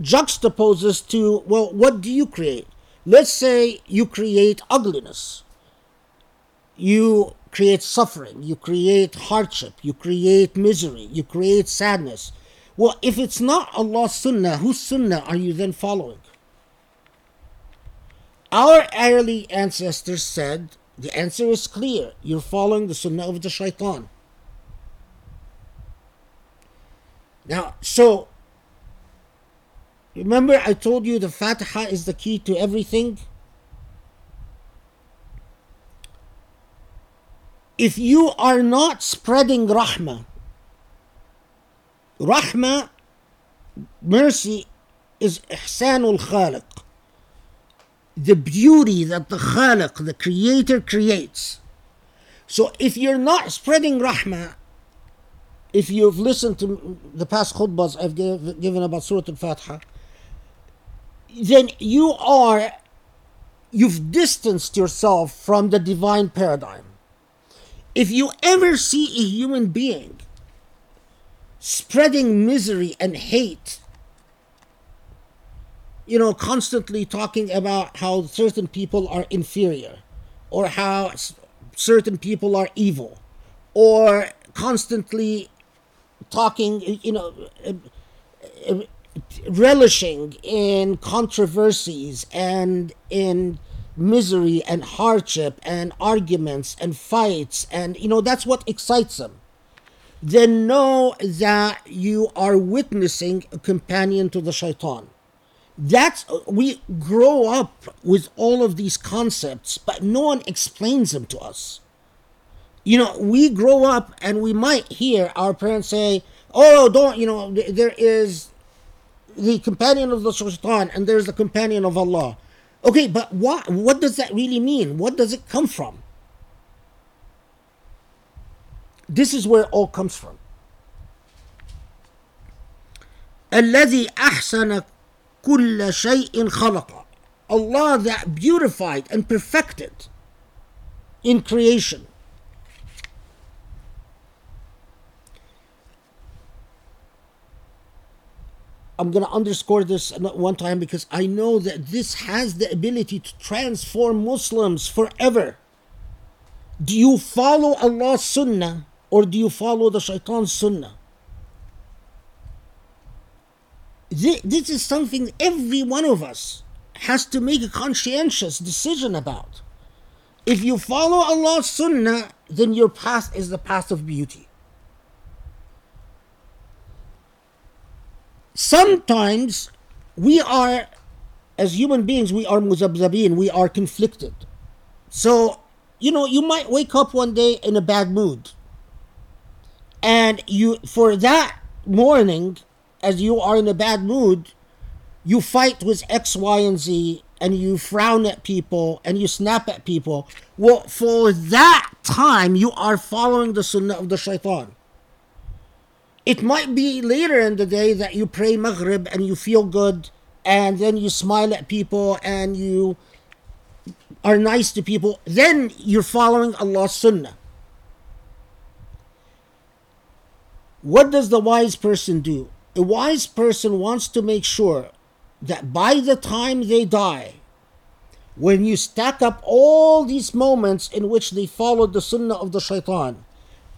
juxtaposes to well, what do you create? Let's say you create ugliness. You create suffering. You create hardship. You create misery. You create sadness well, if it's not Allah's sunnah, whose sunnah are you then following? Our early ancestors said the answer is clear. You're following the sunnah of the shaitan. Now, so remember I told you the Fatiha is the key to everything? If you are not spreading rahmah, Rahmah, mercy, is ihsanul khaliq. The beauty that the khaliq, the creator, creates. So if you're not spreading rahmah, if you've listened to the past khutbahs I've give, given about Surah Al-Fatiha, then you are you've distanced yourself from the divine paradigm. If you ever see a human being spreading misery and hate, you know, constantly talking about how certain people are inferior or how certain people are evil or constantly talking, you know, uh, uh, relishing in controversies and in misery and hardship and arguments and fights. And you know that's what excites them. Then know that you are witnessing a companion to the shaitan. That's we grow up with all of these concepts but no one explains them to us. You know we grow up and we might hear our parents say oh don't you know there is the companion of the shaitan and there's the companion of allah okay but what what does that really mean what does it come from this is where it all comes from الذي أحسن كل شيء خلق Allah that beautified and perfected in creation I'm going to underscore this one time because I know that this has the ability to transform Muslims forever. Do you follow Allah's sunnah or do you follow the shaitan's sunnah? This is something every one of us has to make a conscientious decision about. If you follow Allah's sunnah, then your path is the path of beauty. Sometimes we are as human beings we are muzabzabin we are conflicted. So you know you might wake up one day in a bad mood. And you for that morning as you are in a bad mood you fight with x y and z and you frown at people and you snap at people. Well for that time you are following the sunnah of the shaitan it might be later in the day that you pray Maghrib and you feel good and then you smile at people and you are nice to people. Then you're following Allah's Sunnah. What does the wise person do? A wise person wants to make sure that by the time they die, when you stack up all these moments in which they followed the Sunnah of the Shaitan,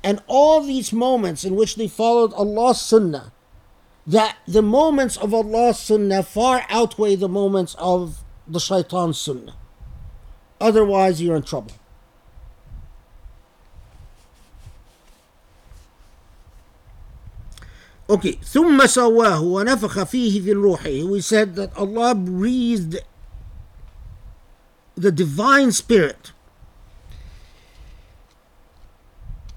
and all these moments in which they followed Allah's Sunnah, that the moments of Allah's Sunnah far outweigh the moments of the Shaitan's Sunnah. Otherwise, you're in trouble. Okay, ثم سواه ونفخ فيه في روحه. We said that Allah breathed the divine spirit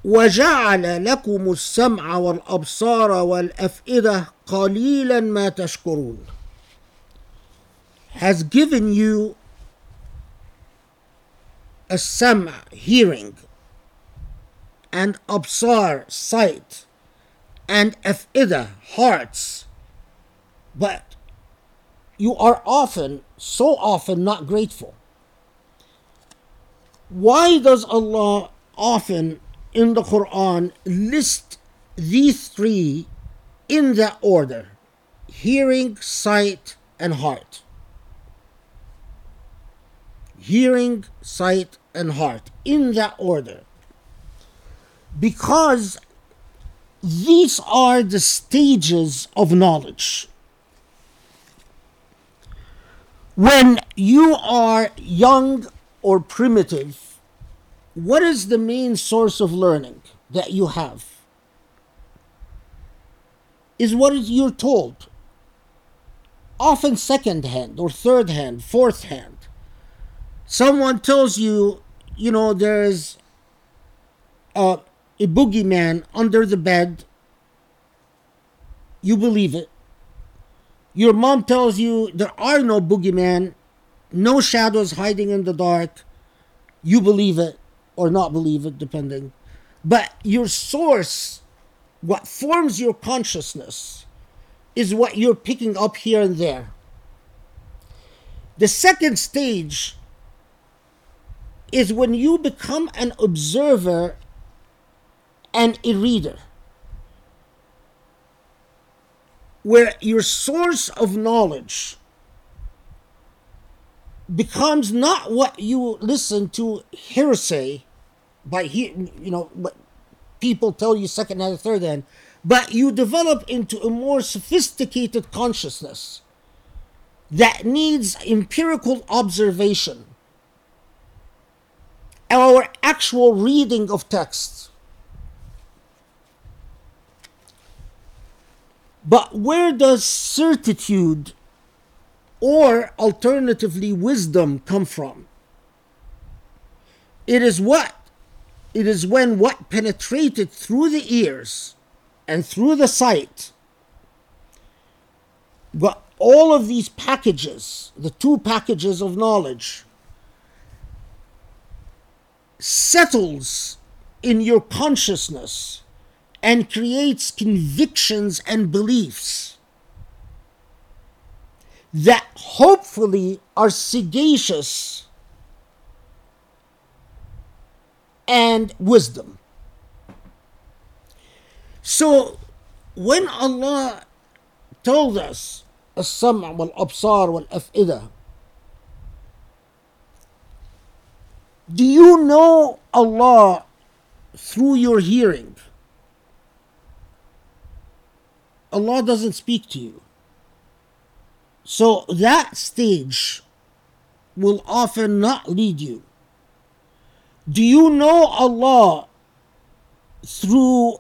وجعل لكم السمع والابصار والافئده قليلا ما تشكرون has given you a sam hearing and absar sight and afida hearts but you are often so often not grateful why does allah often in the Quran list these three in that order hearing, sight, and heart. Hearing, sight, and heart in that order. Because these are the stages of knowledge. When you are young or primitive, what is the main source of learning that you have? Is what you're told. Often second hand or third hand, fourth hand. Someone tells you, you know, there's a, a boogeyman under the bed. You believe it. Your mom tells you there are no boogeyman, no shadows hiding in the dark. You believe it or not believe it, depending. But your source, what forms your consciousness, is what you're picking up here and there. The second stage is when you become an observer and a reader, where your source of knowledge becomes not what you listen to hearsay by he, you know what people tell you second and third hand, but you develop into a more sophisticated consciousness that needs empirical observation our actual reading of texts. But where does certitude or alternatively wisdom come from? It is what? It is when what penetrated through the ears and through the sight, but all of these packages, the two packages of knowledge, settles in your consciousness and creates convictions and beliefs that hopefully are sagacious and wisdom. So when Allah told us السمع والأبصار والأفئدة Do you know Allah through your hearing? Allah doesn't speak to you. So that stage will often not lead you. do you know Allah through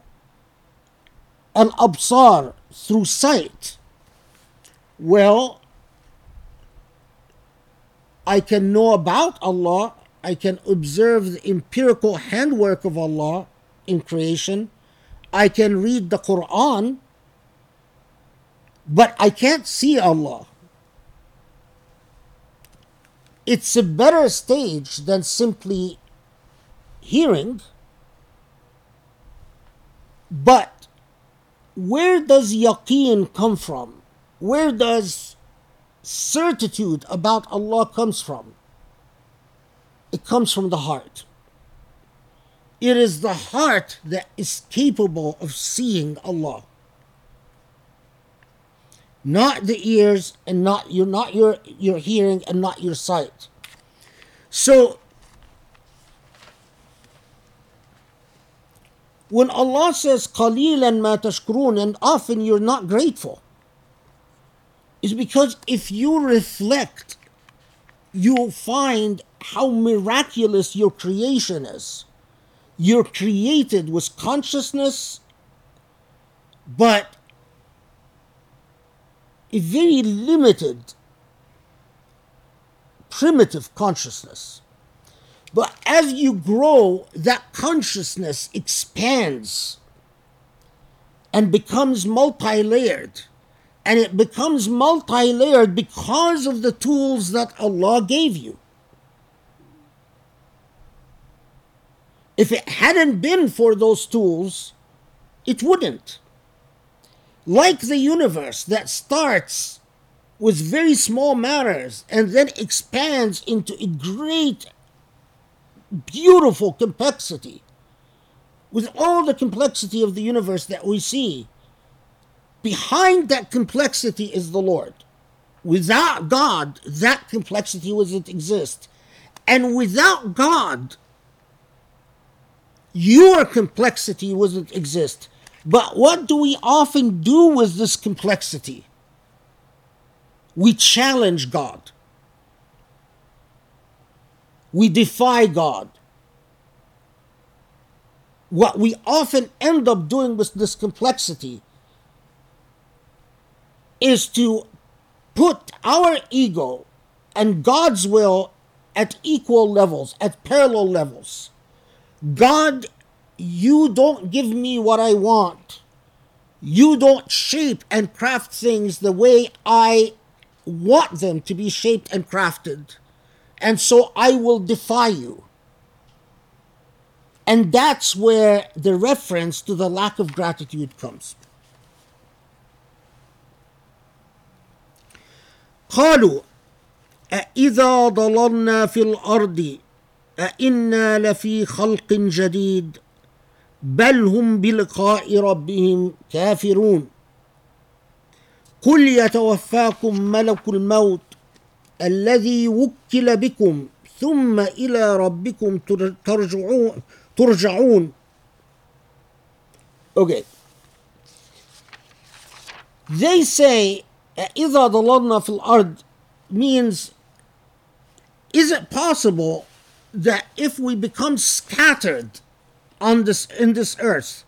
an absar, through sight? Well, I can know about Allah I can observe the empirical handwork of Allah in creation. I can read the Quran, but I can't see Allah. It's a better stage than simply hearing. But where does yaqeen come from? Where does certitude about Allah comes from? It comes from the heart. It is the heart that is capable of seeing Allah. Not the ears and not your not your your hearing and not your sight. So when Allah says qalilan ma tashkurun and often you're not grateful is because if you reflect you'll find how miraculous your creation is. You're created with consciousness, but a very limited, primitive consciousness. But as you grow, that consciousness expands and becomes multi layered. And it becomes multi layered because of the tools that Allah gave you. If it hadn't been for those tools, it wouldn't. Like the universe that starts with very small matters and then expands into a great, beautiful complexity. With all the complexity of the universe that we see, behind that complexity is the Lord. Without God, that complexity wouldn't exist. And without God, your complexity wouldn't exist. But what do we often do with this complexity? We challenge God. We defy God. What we often end up doing with this complexity is to put our ego and God's will at equal levels, at parallel levels. God, you don't give me what I want. You don't shape and craft things the way I want them to be shaped and crafted. And so I will defy you. And that's where the reference to the lack of gratitude comes. قالوا أإذا ضللنا في الأرض أإنا لفي خلق جديد بل هم بلقاء ربهم كافرون قل يتوفاكم ملك الموت الذي وكل بكم ثم إلى ربكم تر- ترجعون ترجعون Okay. They say إذا ضللنا في الأرض means is it possible that if we become scattered on this in this earth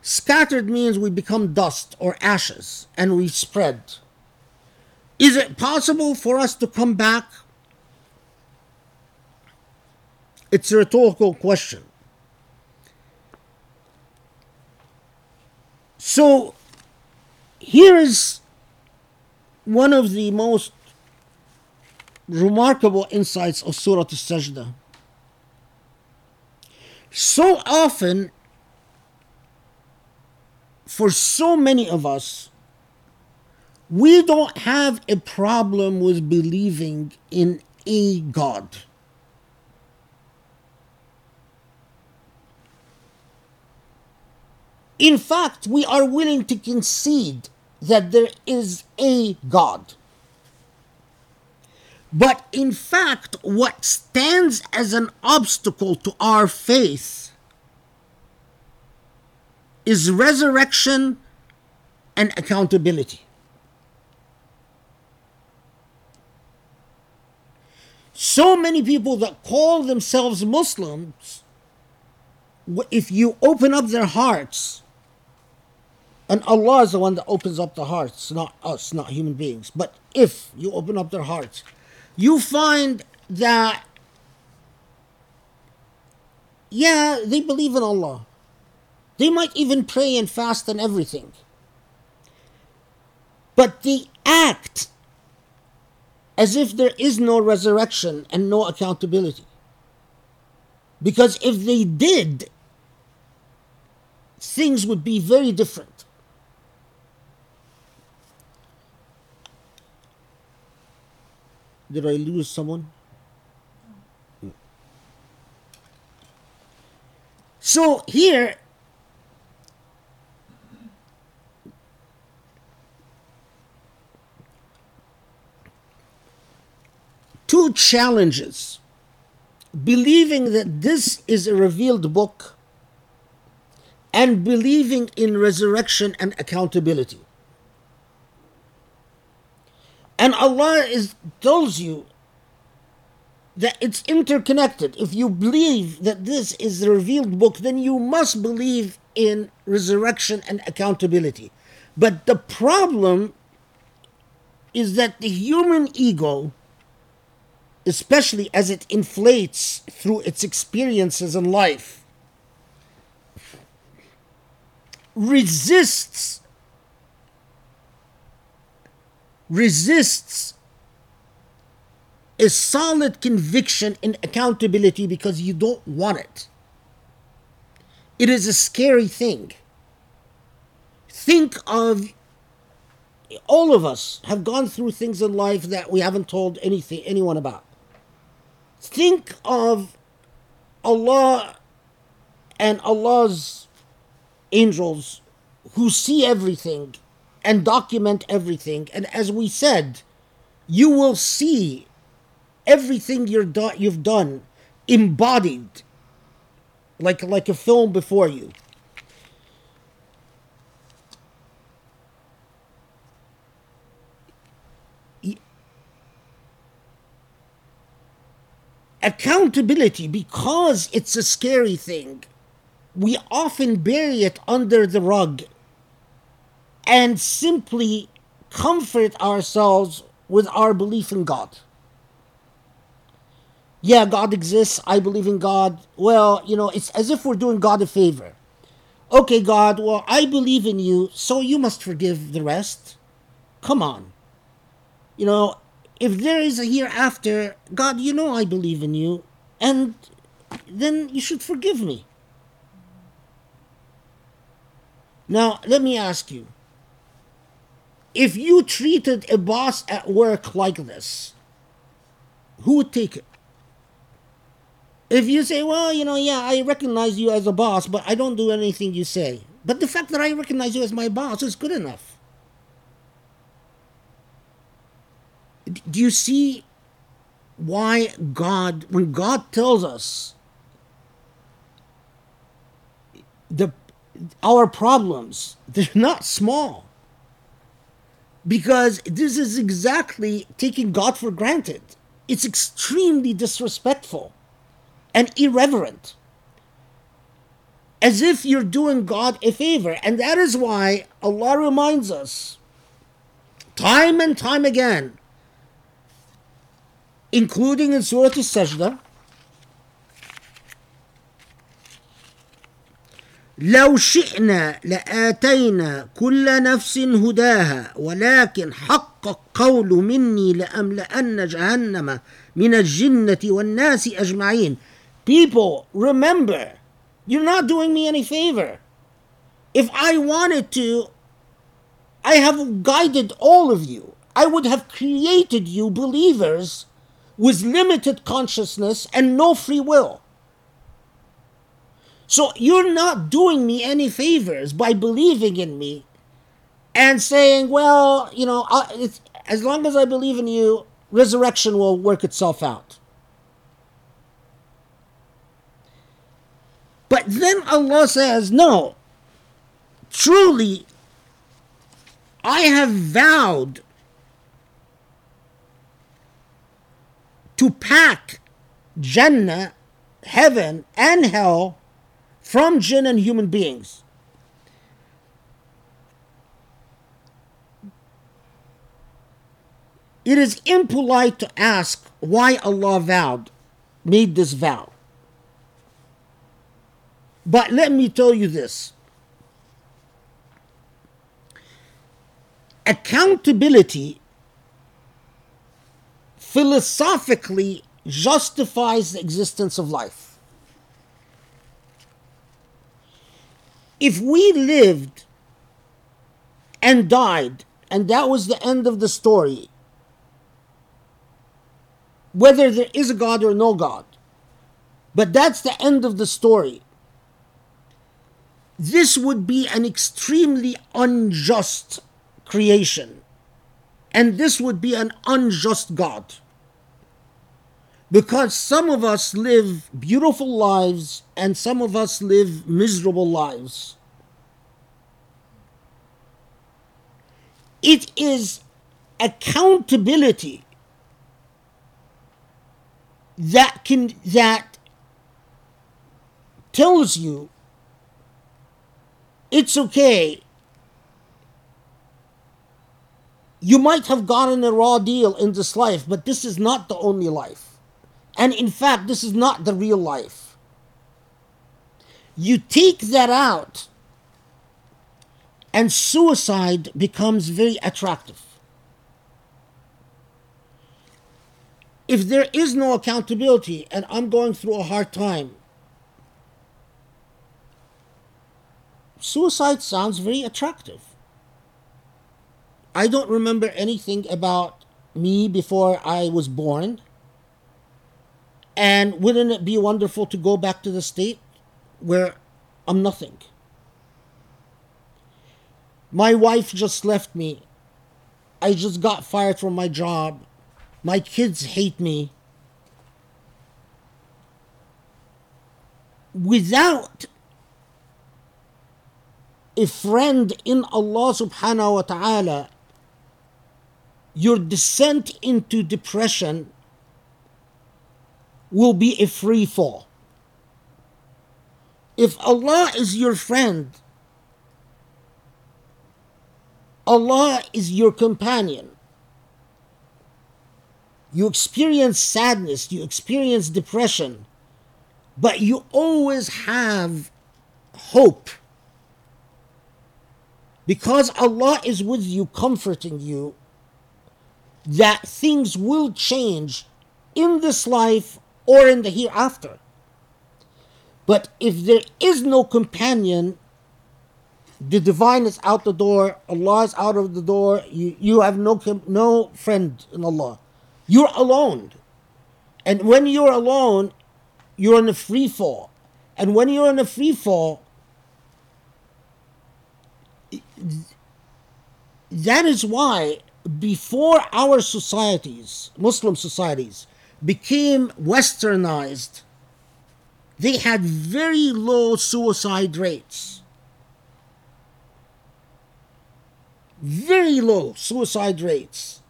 scattered means we become dust or ashes and we spread is it possible for us to come back it's a rhetorical question so here is one of the most remarkable insights of Surah Al-Sajdah. So often, for so many of us, we don't have a problem with believing in a God. In fact, we are willing to concede that there is a God. But in fact, what stands as an obstacle to our faith is resurrection and accountability. So many people that call themselves Muslims, if you open up their hearts, and Allah is the one that opens up the hearts, not us, not human beings. But if you open up their hearts, you find that, yeah, they believe in Allah. They might even pray and fast and everything. But they act as if there is no resurrection and no accountability. Because if they did, things would be very different. Did I lose someone? So here, two challenges. Believing that this is a revealed book and believing in resurrection and accountability. And Allah is tells you that it's interconnected. If you believe that this is the revealed book, then you must believe in resurrection and accountability. But the problem is that the human ego, especially as it inflates through its experiences in life, resists resists a solid conviction in accountability because you don't want it. It is a scary thing. Think of all of us have gone through things in life that we haven't told anything anyone about. Think of Allah and Allah's angels who see everything and document everything. And as we said, you will see everything you're do- you've done embodied like like a film before you. Accountability, because it's a scary thing, we often bury it under the rug and simply comfort ourselves with our belief in God. Yeah, God exists. I believe in God. Well, you know, it's as if we're doing God a favor. Okay, God, well, I believe in you, so you must forgive the rest. Come on. You know, if there is a hereafter, God, you know I believe in you, and then you should forgive me. Now, let me ask you if you treated a boss at work like this, who would take it? If you say, well, you know, yeah, I recognize you as a boss, but I don't do anything you say. But the fact that I recognize you as my boss is good enough. Do you see why God, when God tells us the our problems, they're not small. Because this is exactly taking God for granted. It's extremely disrespectful and irreverent. As if you're doing God a favor. And that is why Allah reminds us time and time again, including in Surah Al-Sajdah, لو شئنا لآتينا كل نفس هداها ولكن حق القول مني لأملأن جهنم من الجنة والناس أجمعين People, remember, you're not doing me any favor. If I wanted to, I have guided all of you. I would have created you believers with limited consciousness and no free will. So you're not doing me any favors by believing in me and saying, well, you know, as long as I believe in you, resurrection will work itself out. But then Allah says, no, truly, I have vowed to pack Jannah, heaven, and hell from jinn and human beings. It is impolite to ask why Allah vowed, made this vow. But let me tell you this accountability philosophically justifies the existence of life. If we lived and died, and that was the end of the story, whether there is a God or no God, but that's the end of the story, this would be an extremely unjust creation. And this would be an unjust God. Because some of us live beautiful lives and some of us live miserable lives. It is accountability that can that tells you it's okay. You might have gotten a raw deal in this life, but this is not the only life. And in fact, this is not the real life. You take that out, and suicide becomes very attractive. If there is no accountability and I'm going through a hard time, suicide sounds very attractive. I don't remember anything about me before I was born. And wouldn't it be wonderful to go back to the state where I'm nothing? My wife just left me. I just got fired from my job. My kids hate me. Without a friend in Allah subhanahu wa ta'ala, your descent into depression will be a free fall. If Allah is your friend, Allah is your companion. You experience sadness, you experience depression, but you always have hope because Allah is with you, comforting you, that things will change in this life or in the hereafter. But if there is no companion, the divine is out the door, Allah is out of the door, you, you have no, no friend in Allah. You're alone. And when you're alone, you're in a free fall. And when you're in a free fall, that is why before our societies, Muslim societies, became westernized, they had very low suicide rates. Very low suicide rates.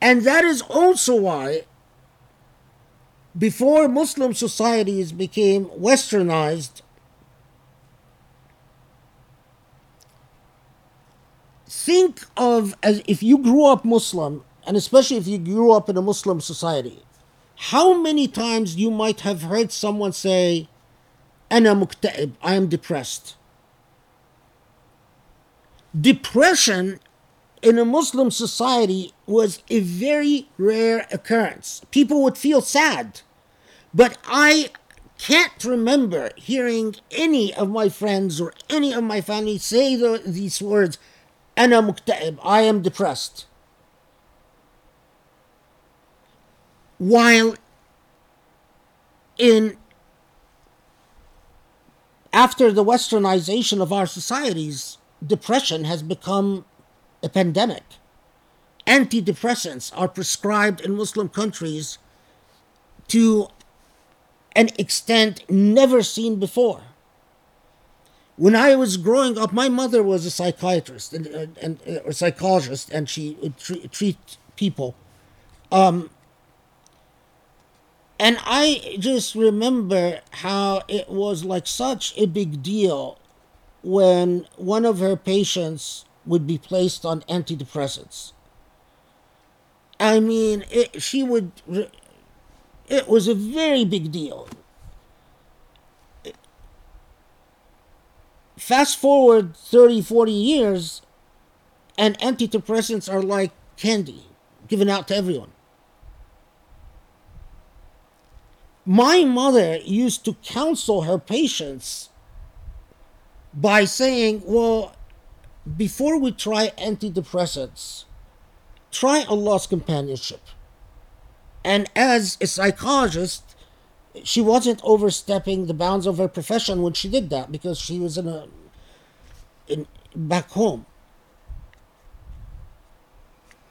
And that is also why, before Muslim societies became westernized, think of as if you grew up Muslim, and especially if you grew up in a Muslim society, how many times you might have heard someone say, "Ana muktaib," I am depressed. Depression in a Muslim society was a very rare occurrence. People would feel sad, but I can't remember hearing any of my friends or any of my family say the, these words أنا مكتئب I am depressed while in after the westernization of our societies depression has become a pandemic antidepressants are prescribed in muslim countries to an extent never seen before when I was growing up, my mother was a psychiatrist and, and, and a psychologist, and she would treat, treat people. Um, and I just remember how it was like such a big deal when one of her patients would be placed on antidepressants. I mean, it, she would. It was a very big deal. Fast forward 30 40 years and antidepressants are like candy given out to everyone. My mother used to counsel her patients by saying well before we try antidepressants try allah's companionship. And as a psychologist she wasn't overstepping the bounds of her profession when she did that because she was in a in back home.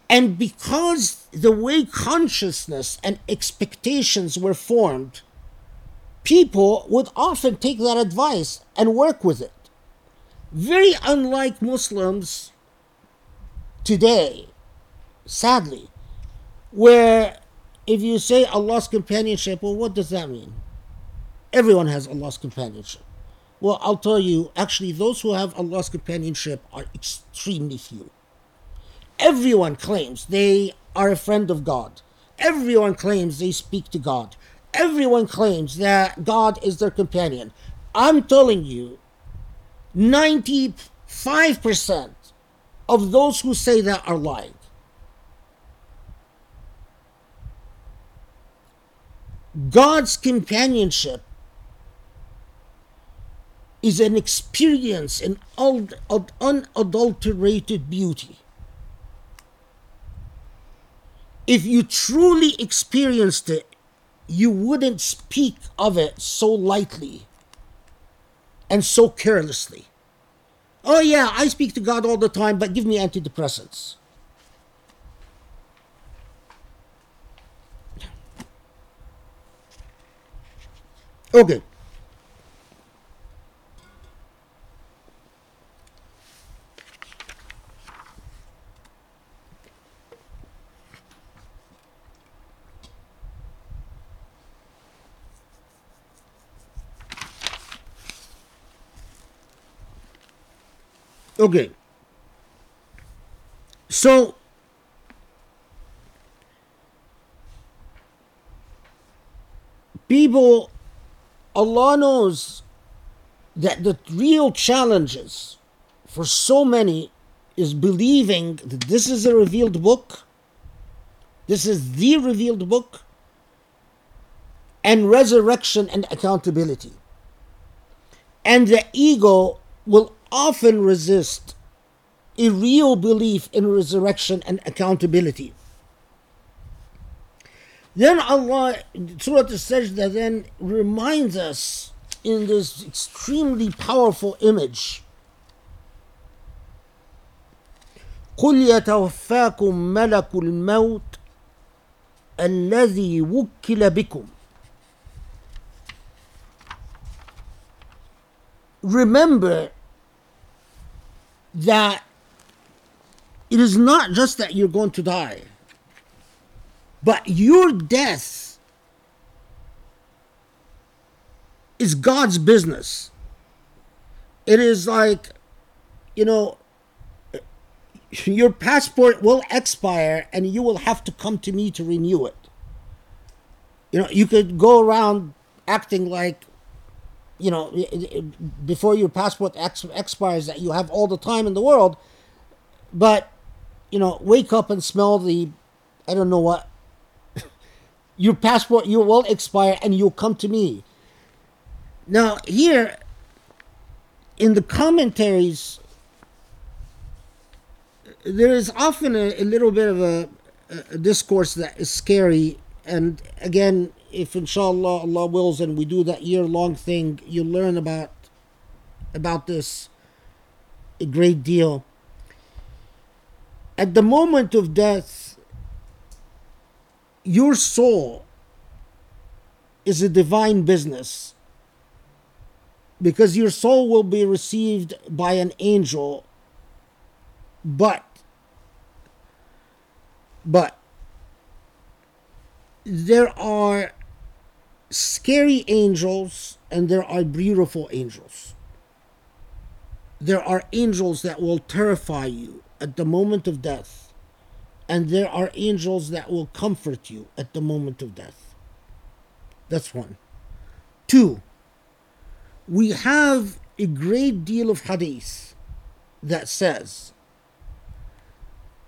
And because the way consciousness and expectations were formed people would often take that advice and work with it. Very unlike muslims today sadly where if you say Allah's companionship, well, what does that mean? Everyone has Allah's companionship. Well, I'll tell you, actually, those who have Allah's companionship are extremely few. Everyone claims they are a friend of God. Everyone claims they speak to God. Everyone claims that God is their companion. I'm telling you, 95% of those who say that are lying. God's companionship is an experience an unadulterated beauty. If you truly experienced it, you wouldn't speak of it so lightly and so carelessly. Oh, yeah, I speak to God all the time, but give me antidepressants. Okay. Okay. So people Allah knows that the real challenges for so many is believing that this is a revealed book, this is the revealed book, and resurrection and accountability. And the ego will often resist a real belief in resurrection and accountability. Then Allah, Surah Al-Sajdah then reminds us in this extremely powerful image قل يتوفاكم ملك الموت الذي وكل بكم remember that it is not just that you're going to die, but your death is God's business. It is like, you know, your passport will expire and you will have to come to me to renew it. You know, you could go around acting like you know, before your passport ex- expires, that you have all the time in the world. But, you know, wake up and smell the, I don't know what, your passport, you will expire and you'll come to me. Now, here in the commentaries, there is often a, a little bit of a, a discourse that is scary. And again, if inshallah Allah wills and we do that year long thing, you learn about about this a great deal. At the moment of death, your soul is a divine business because your soul will be received by an angel, but but there are scary angels and there are beautiful angels. There are angels that will terrify you at the moment of death, and there are angels that will comfort you at the moment of death. That's one. Two, we have a great deal of hadith that says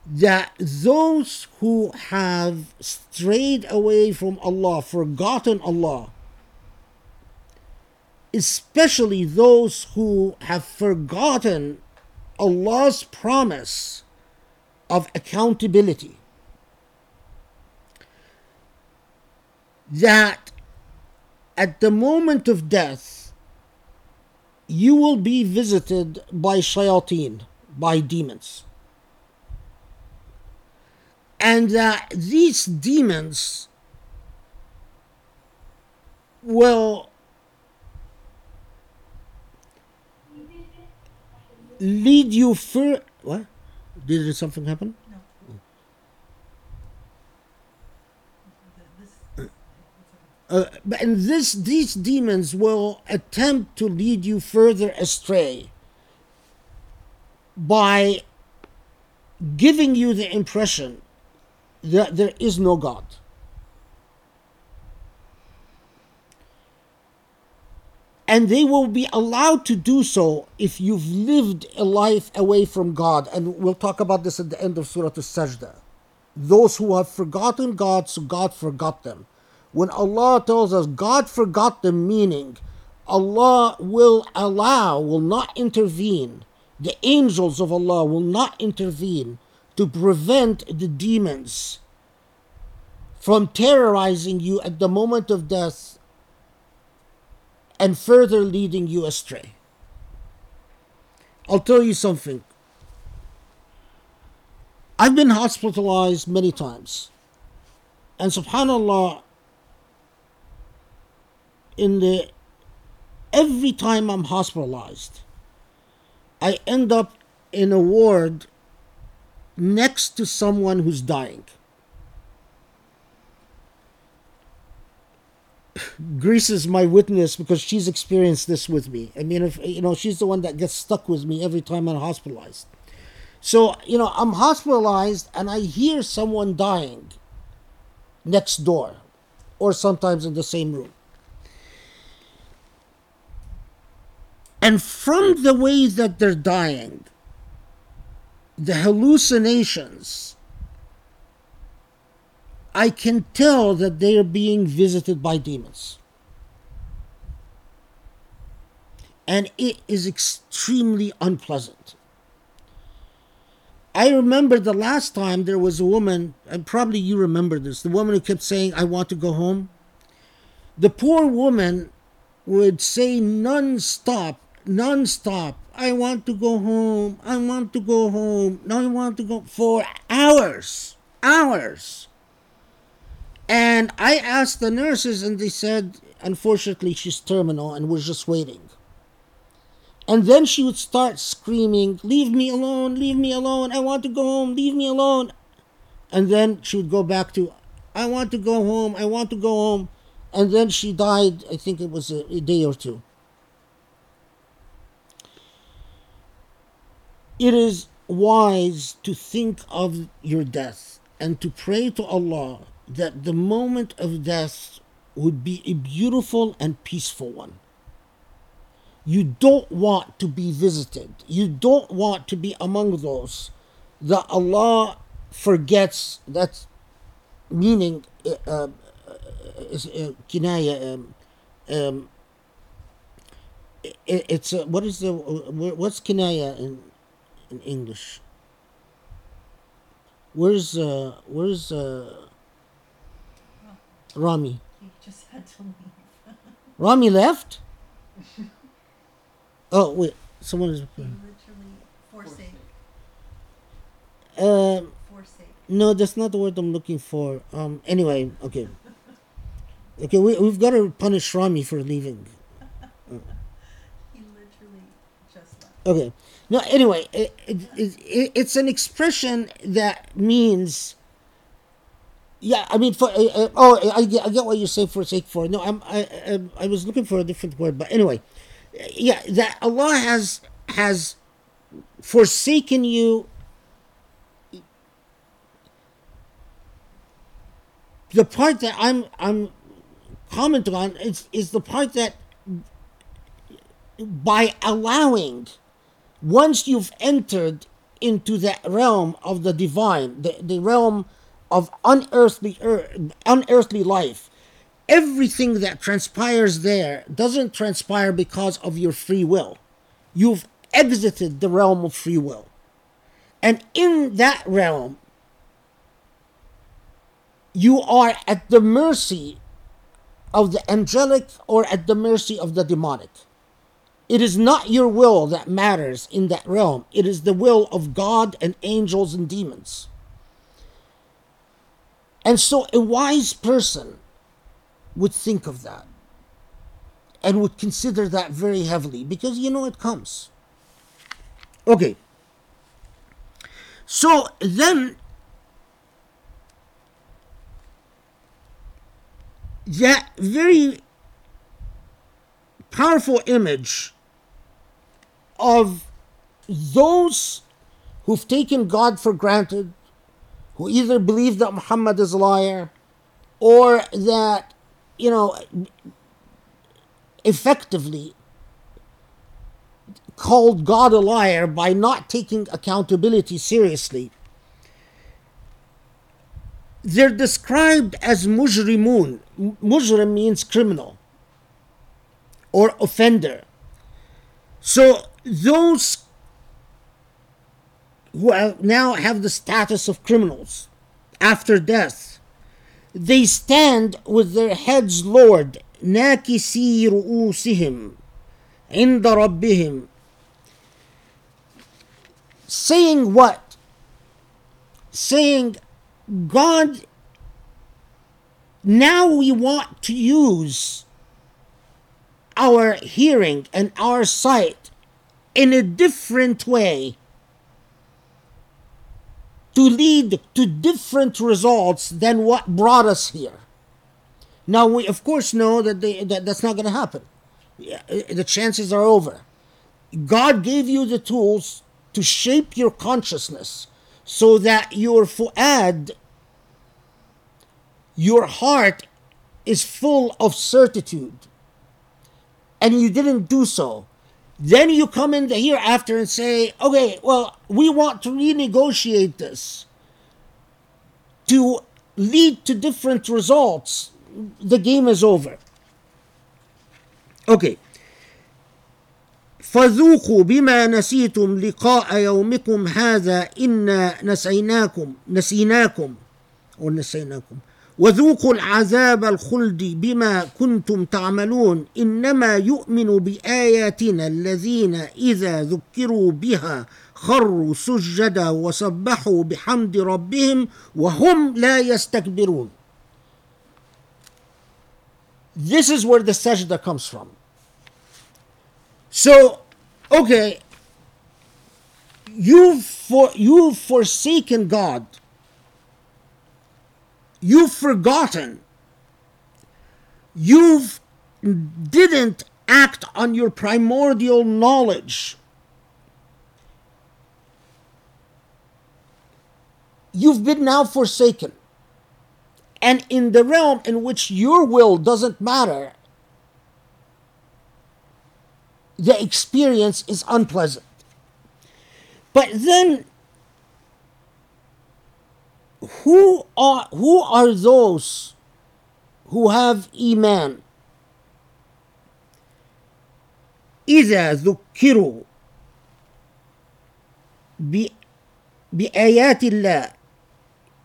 that those who have strayed away from Allah, forgotten Allah, especially those who have forgotten Allah's promise of accountability, that at the moment of death, you will be visited by shayateen, by demons and that these demons will lead you further. What? Did something happen? No. Uh, and this, these demons will attempt to lead you further astray by giving you the impression that there is no God. And they will be allowed to do so if you've lived a life away from God. And we'll talk about this at the end of Surah Al Sajdah. Those who have forgotten God, so God forgot them. When Allah tells us God forgot them, meaning Allah will allow, will not intervene, the angels of Allah will not intervene to prevent the demons from terrorizing you at the moment of death and further leading you astray. I'll tell you something. I've been hospitalized many times. And subhanallah, in the every time I'm hospitalized, I end up in a ward next to someone who's dying. Grace is my witness because she's experienced this with me. I mean, if you know, she's the one that gets stuck with me every time I'm hospitalized. So, you know, I'm hospitalized and I hear someone dying next door or sometimes in the same room. And from the way that they're dying, the hallucinations, I can tell that they are being visited by demons. and it is extremely unpleasant. I remember the last time there was a woman, and probably you remember this, the woman who kept saying, I want to go home. The poor woman would say non-stop, non-stop, I want to go home, I want to go home, I want to go for hours, hours. And I asked the nurses, and they said, unfortunately, she's terminal, and we're just waiting. And then she would start screaming, Leave me alone, leave me alone, I want to go home, leave me alone. And then she would go back to, I want to go home, I want to go home. And then she died, I think it was a, a day or two. It is wise to think of your death and to pray to Allah that the moment of death would be a beautiful and peaceful one. You don't want to be visited. You don't want to be among those that Allah forgets. That's meaning uh, uh, is uh, kinaya. Um, um, it, it's uh, what is the what's kinaya in in English? Where's uh where's uh Rami? He just had to leave. Rami left? oh wait, someone is. Literally forsake. Um, Forsake. no, that's not the word I'm looking for. Um, anyway, okay. Okay, we we've got to punish Rami for leaving. He literally just left. Okay. No, anyway, it, it, it, it's an expression that means. Yeah, I mean, for uh, uh, oh, I get, I get what you say for sake for. No, I'm I, I I was looking for a different word, but anyway, yeah, that Allah has has forsaken you. The part that I'm I'm commenting on is is the part that by allowing once you've entered into that realm of the divine, the, the realm of unearthly earth, unearthly life, everything that transpires there doesn't transpire because of your free will. You've exited the realm of free will. And in that realm, you are at the mercy of the angelic or at the mercy of the demonic. It is not your will that matters in that realm. It is the will of God and angels and demons. And so a wise person would think of that and would consider that very heavily because you know it comes. Okay. So then that very powerful image of those who've taken God for granted, who either believe that Muhammad is a liar or that, you know, effectively called God a liar by not taking accountability seriously. They're described as mujrimun. Mujrim means criminal or offender. So those who have now have the status of criminals after death, they stand with their heads lowered, ناكسي رؤوسهم عند ربهم saying what? Saying, God, now we want to use our hearing and our sight in a different way to lead to different results than what brought us here. Now we of course know that, they, that that's not going to happen. The chances are over. God gave you the tools to shape your consciousness so that your fu'ad, your heart, is full of certitude and you didn't do so, then you come in the hereafter and say, okay, well, we want to renegotiate this to lead to different results. The game is over. Okay. فذوقوا بما نسيتم لقاء يومكم هذا إنا نسيناكم نسيناكم ونسيناكم وذوقوا العذاب الخلد بما كنتم تعملون إنما يؤمن بآياتنا الذين إذا ذكروا بها خروا سجدا وسبحوا بحمد ربهم وهم لا يستكبرون This is where the sajda comes from. So, okay, you've for you've forsaken God. You've forgotten. You've didn't act on your primordial knowledge. You've been now forsaken. And in the realm in which your will doesn't matter, the experience is unpleasant. But then, who are who are those who have iman? إذا ذكروا ب- بآيات الله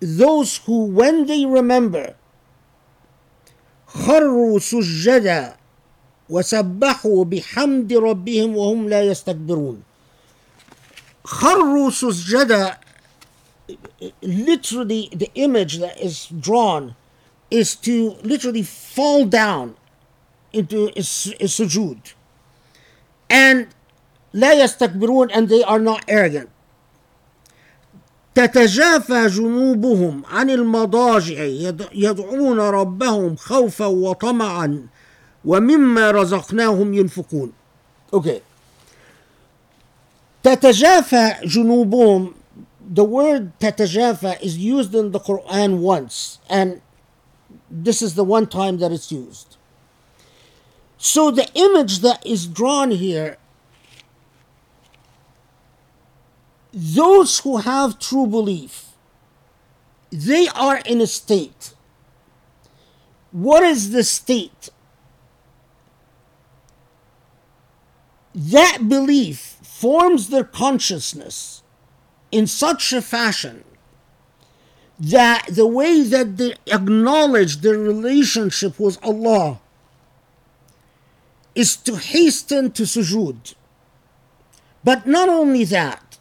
those who when they remember خروا سجدا وسبحوا بحمد ربهم وهم لا يستكبرون خروا سجدا literally the image that is drawn is to literally fall down into a, su- a sujood and لا يستكبرون and they are not arrogant تتجافى جنوبهم عن المضاجع يد- يدعون ربهم خوفا وطمعا ومما رزقناهم ينفقون okay تتجافى جنوبهم the word tatajafa is used in the Quran once, and this is the one time that it's used. So the image that is drawn here, those who have true belief, they are in a state. What is the state? That belief forms their consciousness in such a fashion that the way that they acknowledge their relationship with Allah is to hasten to sujood. But not only that,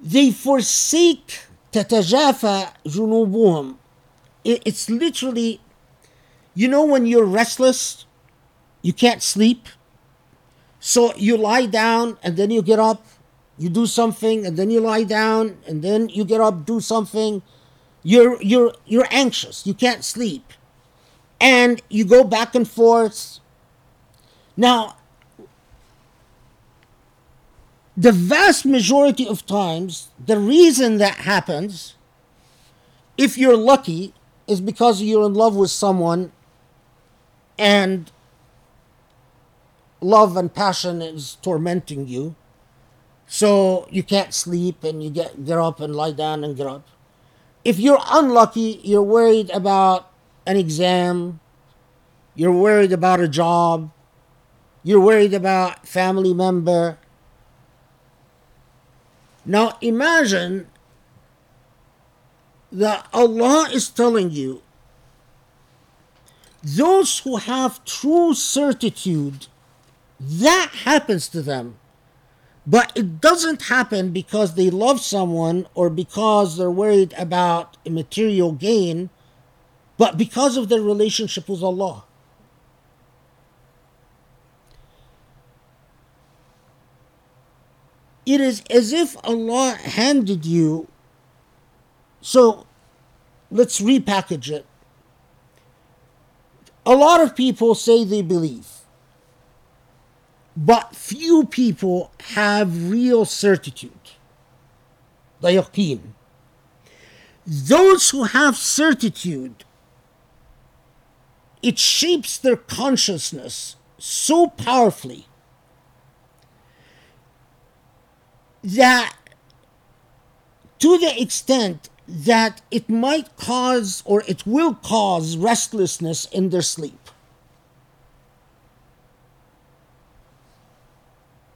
they forsake تتجافى جنوبهم. It- It's literally, you know, when you're restless, you can't sleep. So you lie down and then you get up, you do something, and then you lie down, and then you get up, do something. You're you're you're anxious, you can't sleep. And you go back and forth. Now the vast majority of times, the reason that happens, if you're lucky, is because you're in love with someone and love and passion is tormenting you. So you can't sleep and you get, get up and lie down and get up. If you're unlucky, you're worried about an exam, you're worried about a job, you're worried about family member. Now imagine that Allah is telling you those who have true certitude that happens to them but it doesn't happen because they love someone or because they're worried about material gain but because of their relationship with Allah. It is as if Allah handed you so let's repackage it. A lot of people say they believe but few people have real certitude. The those who have certitude it shapes their consciousness so powerfully that to the extent that it might cause or it will cause restlessness in their sleep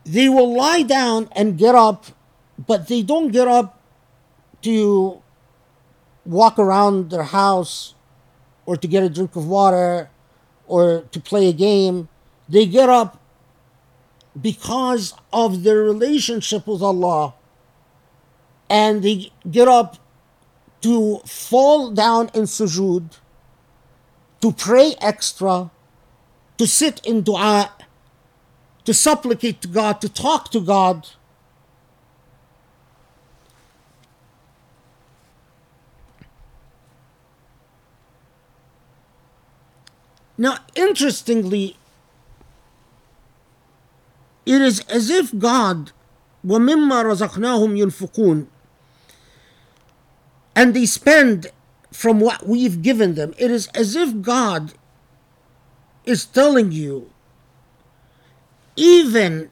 they will lie down and get up, but they don't get up to walk around their house or to get a drink of water or to play a game. They get up because of their relationship with Allah and they get up to fall down in sujood, to pray extra, to sit in dua, to supplicate to God, to talk to God. Now, interestingly, it is as if God, وَمِمَّا hum يُنْفِقُونَ And they spend from what we've given them. It is as if God is telling you even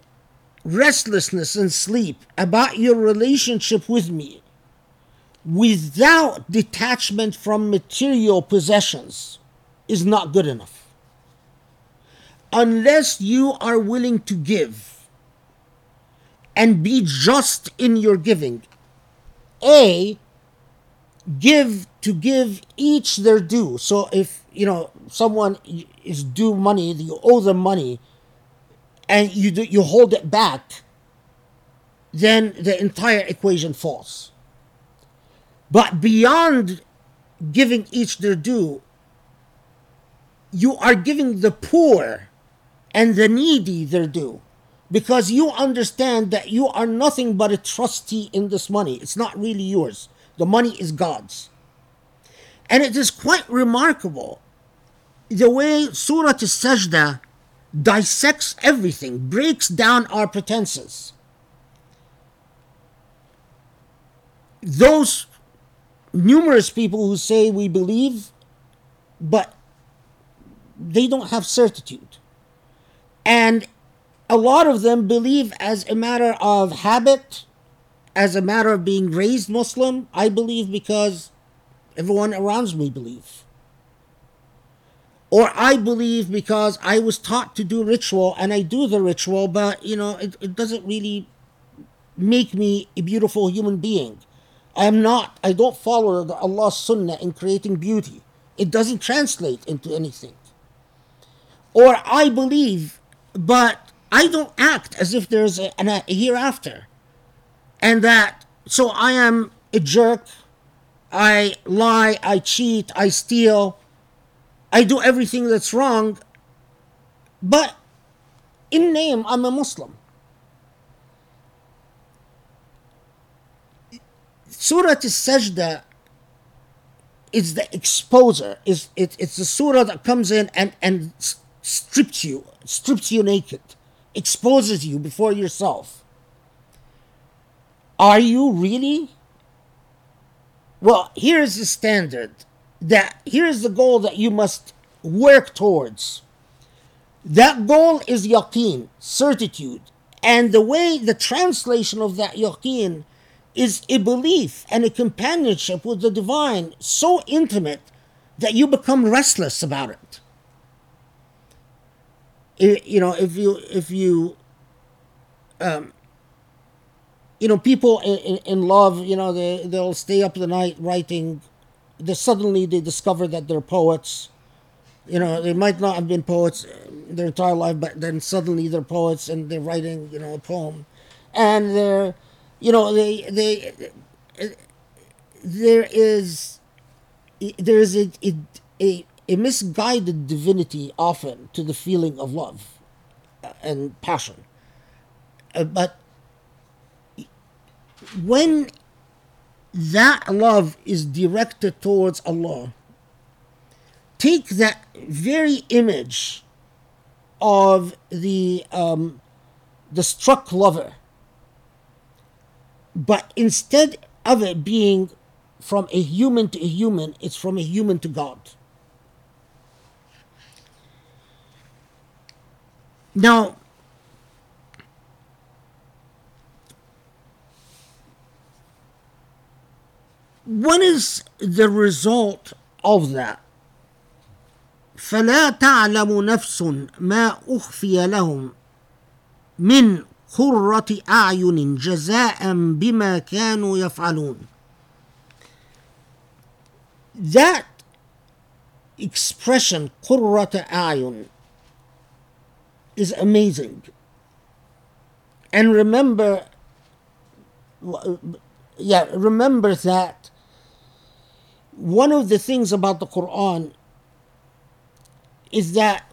restlessness and sleep about your relationship with me without detachment from material possessions is not good enough. Unless you are willing to give and be just in your giving, A, give to give each their due. So if you know someone is due money, you owe them money, and you do, you hold it back, then the entire equation falls. But beyond giving each their due, you are giving the poor and the needy their due because you understand that you are nothing but a trustee in this money. It's not really yours. The money is God's. And it is quite remarkable the way Surah Al-Sajdah dissects everything, breaks down our pretenses. Those numerous people who say we believe, but they don't have certitude. And a lot of them believe as a matter of habit, as a matter of being raised Muslim. I believe because everyone around me believe. Or I believe because I was taught to do ritual and I do the ritual, but you know, it, it doesn't really make me a beautiful human being. I am not, I don't follow the Allah's sunnah in creating beauty. It doesn't translate into anything. Or I believe, but I don't act as if there's a, a hereafter. And that, so I am a jerk, I lie, I cheat, I steal, I do everything that's wrong, but in name, I'm a Muslim. Surah Al-Sajdah is the exposer. Is it, it's the surah that comes in and, and strips you, strips you naked, exposes you before yourself. Are you really? Well, here's the standard that here's the goal that you must work towards. That goal is yaqeen, certitude. And the way the translation of that yaqeen is a belief and a companionship with the divine so intimate that you become restless about it. I- you know, if you if you um, you know, people in, in, in love, you know, they they'll stay up the night writing. They suddenly they discover that they're poets. You know, they might not have been poets their entire life, but then suddenly they're poets and they're writing, you know, a poem, and they're, you know, they they there is there is a a, a, a misguided divinity often to the feeling of love and passion, Uh, but when that love is directed towards Allah, take that very image of the um, the struck lover, but instead of it being from a human to a human, it's from a human to God. Now, what is the result of that? فلا تعلم نفس ما أخفي لهم من قرة أعين جزاء بما كانوا يفعلون That expression قرة أعين is amazing and remember yeah remember that one of the things about the Quran is that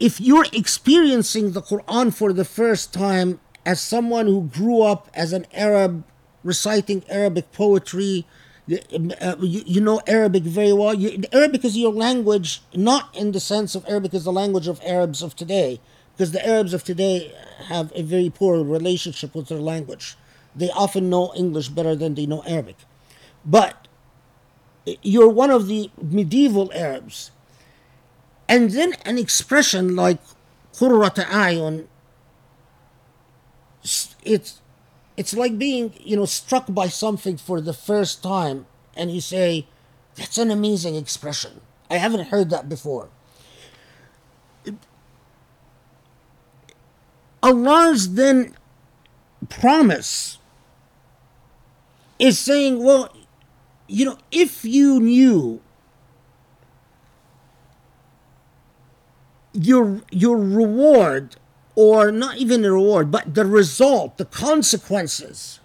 if you're experiencing the Quran for the first time as someone who grew up as an Arab reciting Arabic poetry, uh, you, you know Arabic very well. Arabic is your language, not in the sense of Arabic is the language of Arabs of today, because the Arabs of today have a very poor relationship with their language. They often know English better than they know Arabic. But you're one of the medieval Arabs. And then an expression like Qurrat Ayun, it's, it's like being, you know, struck by something for the first time and you say, that's an amazing expression. I haven't heard that before. Allah's then promise is saying, well, you know if you knew your your reward or not even a reward but the result the consequences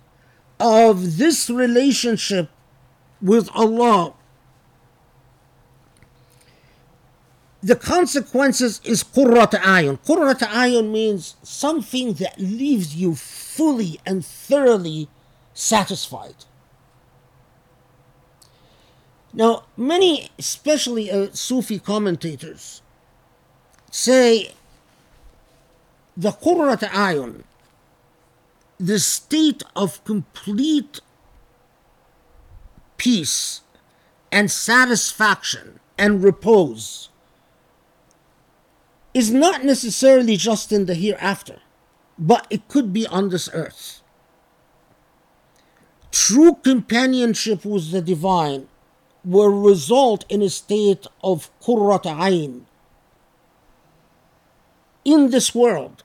of this relationship with Allah the consequences is qurrat ayun. Qurrat ayun means something that leaves you fully and thoroughly satisfied now many especially uh, sufi commentators say the Qurrat Ayun, the state of complete peace and satisfaction and repose is not necessarily just in the hereafter, but it could be on this earth. True companionship with the divine will result in a state of Qurrat Ayn, in this world.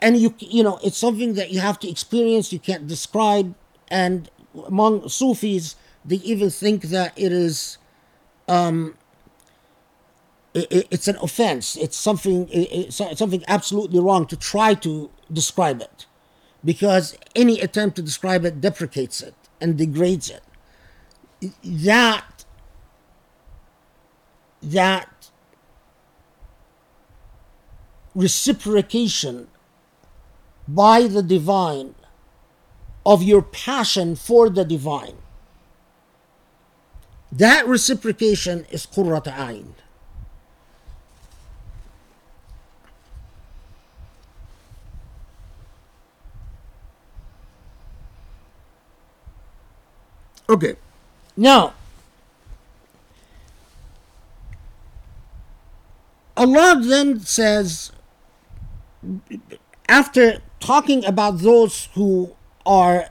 And you you know it's something that you have to experience you can't describe. And among sufis they even think that it is um it, it's an offense. It's something it's something absolutely wrong to try to describe it. Because any attempt to describe it deprecates it and degrades it that that reciprocation by the divine of your passion for the divine. That reciprocation is Qurrat Ayn. Okay, now Allah then says after talking about those who are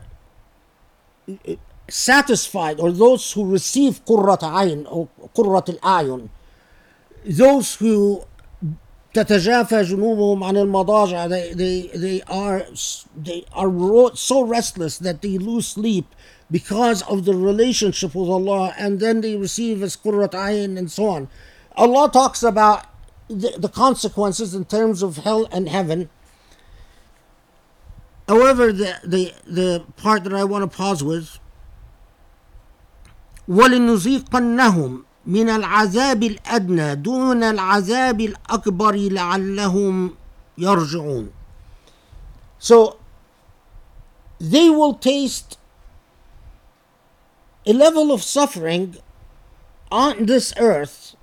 satisfied or those who receive qurrat ayn or qurrat al-ayun those who تتجافى جنوبهم عن المضاجع they, they, they are they are so restless that they lose sleep because of the relationship with Allah and then they receive as qurrat ayn and so on Allah talks about the, the consequences in terms of hell and heaven. However, the, the, the part that I want to pause with ولنذيقنهم من العذاب الأدنى دون العذاب الأكبر لعلهم يرجعون So they will taste a level of suffering on this earth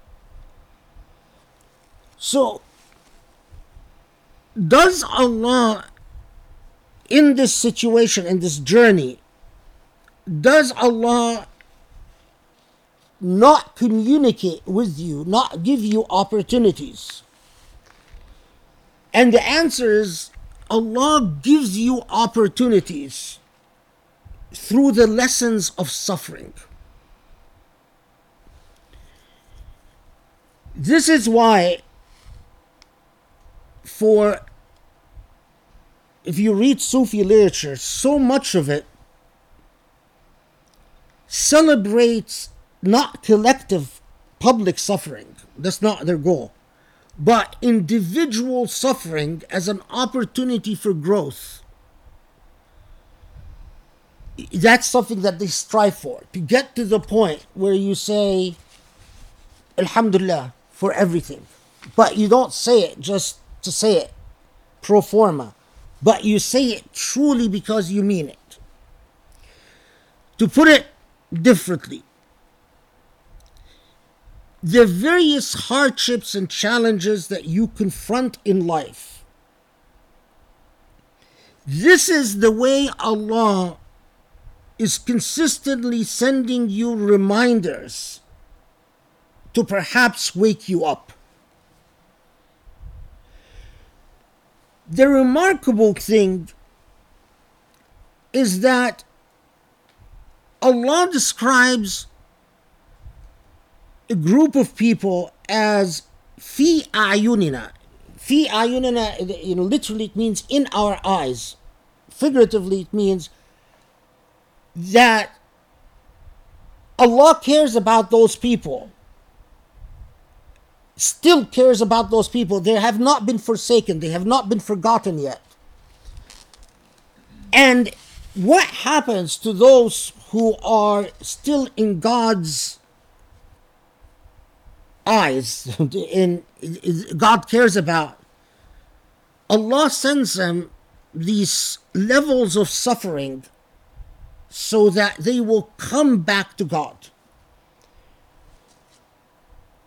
so, does Allah, in this situation, in this journey, does Allah not communicate with you, not give you opportunities? And the answer is Allah gives you opportunities through the lessons of suffering. This is why for if you read Sufi literature, so much of it celebrates not collective public suffering. That's not their goal. But individual suffering as an opportunity for growth. That's something that they strive for. To get to the point where you say, Alhamdulillah, for everything. But you don't say it just to say it, pro forma. But you say it truly because you mean it. To put it differently, the various hardships and challenges that you confront in life. This is the way Allah is consistently sending you reminders to perhaps wake you up. The remarkable thing is that Allah describes a group of people as fi ayunina. Fi ayunina, you know, literally it means in our eyes. Figuratively, it means that Allah cares about those people. Still cares about those people. They have not been forsaken. They have not been forgotten yet. And what happens to those who are still in God's eyes in God cares about Allah sends them these levels of suffering so that they will come back to God.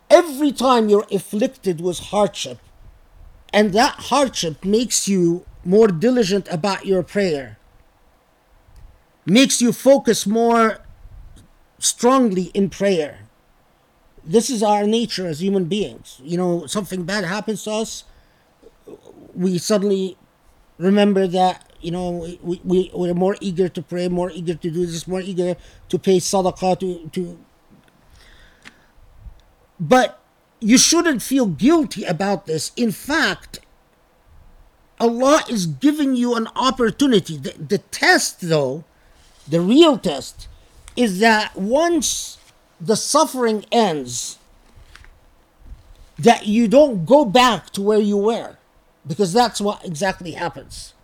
Every time you're afflicted with hardship, and that hardship makes you more diligent about your prayer, makes you focus more strongly in prayer. This is our nature as human beings. You know, something bad happens to us, we suddenly remember that you know we, we we're more eager to pray more eager to do this more eager to pay sadaqah to to. But you shouldn't feel guilty about this. In fact allah is giving you an opportunity. The, the test though the real test is that once the suffering ends that you don't go back to where you were because that's what exactly happens.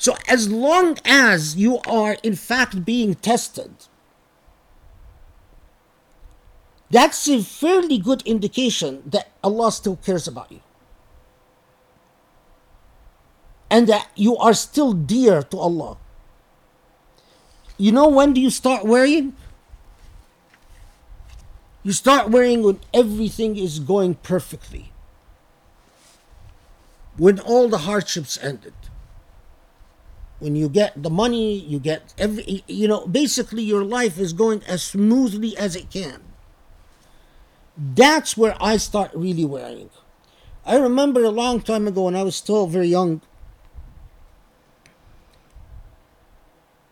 So, as long as you are in fact being tested, that's a fairly good indication that Allah still cares about you. And that you are still dear to Allah. You know when do you start worrying? You start worrying when everything is going perfectly when all the hardships ended when you get the money you get every you know basically your life is going as smoothly as it can. That's where i start really worrying. I remember a long time ago when i was still very young.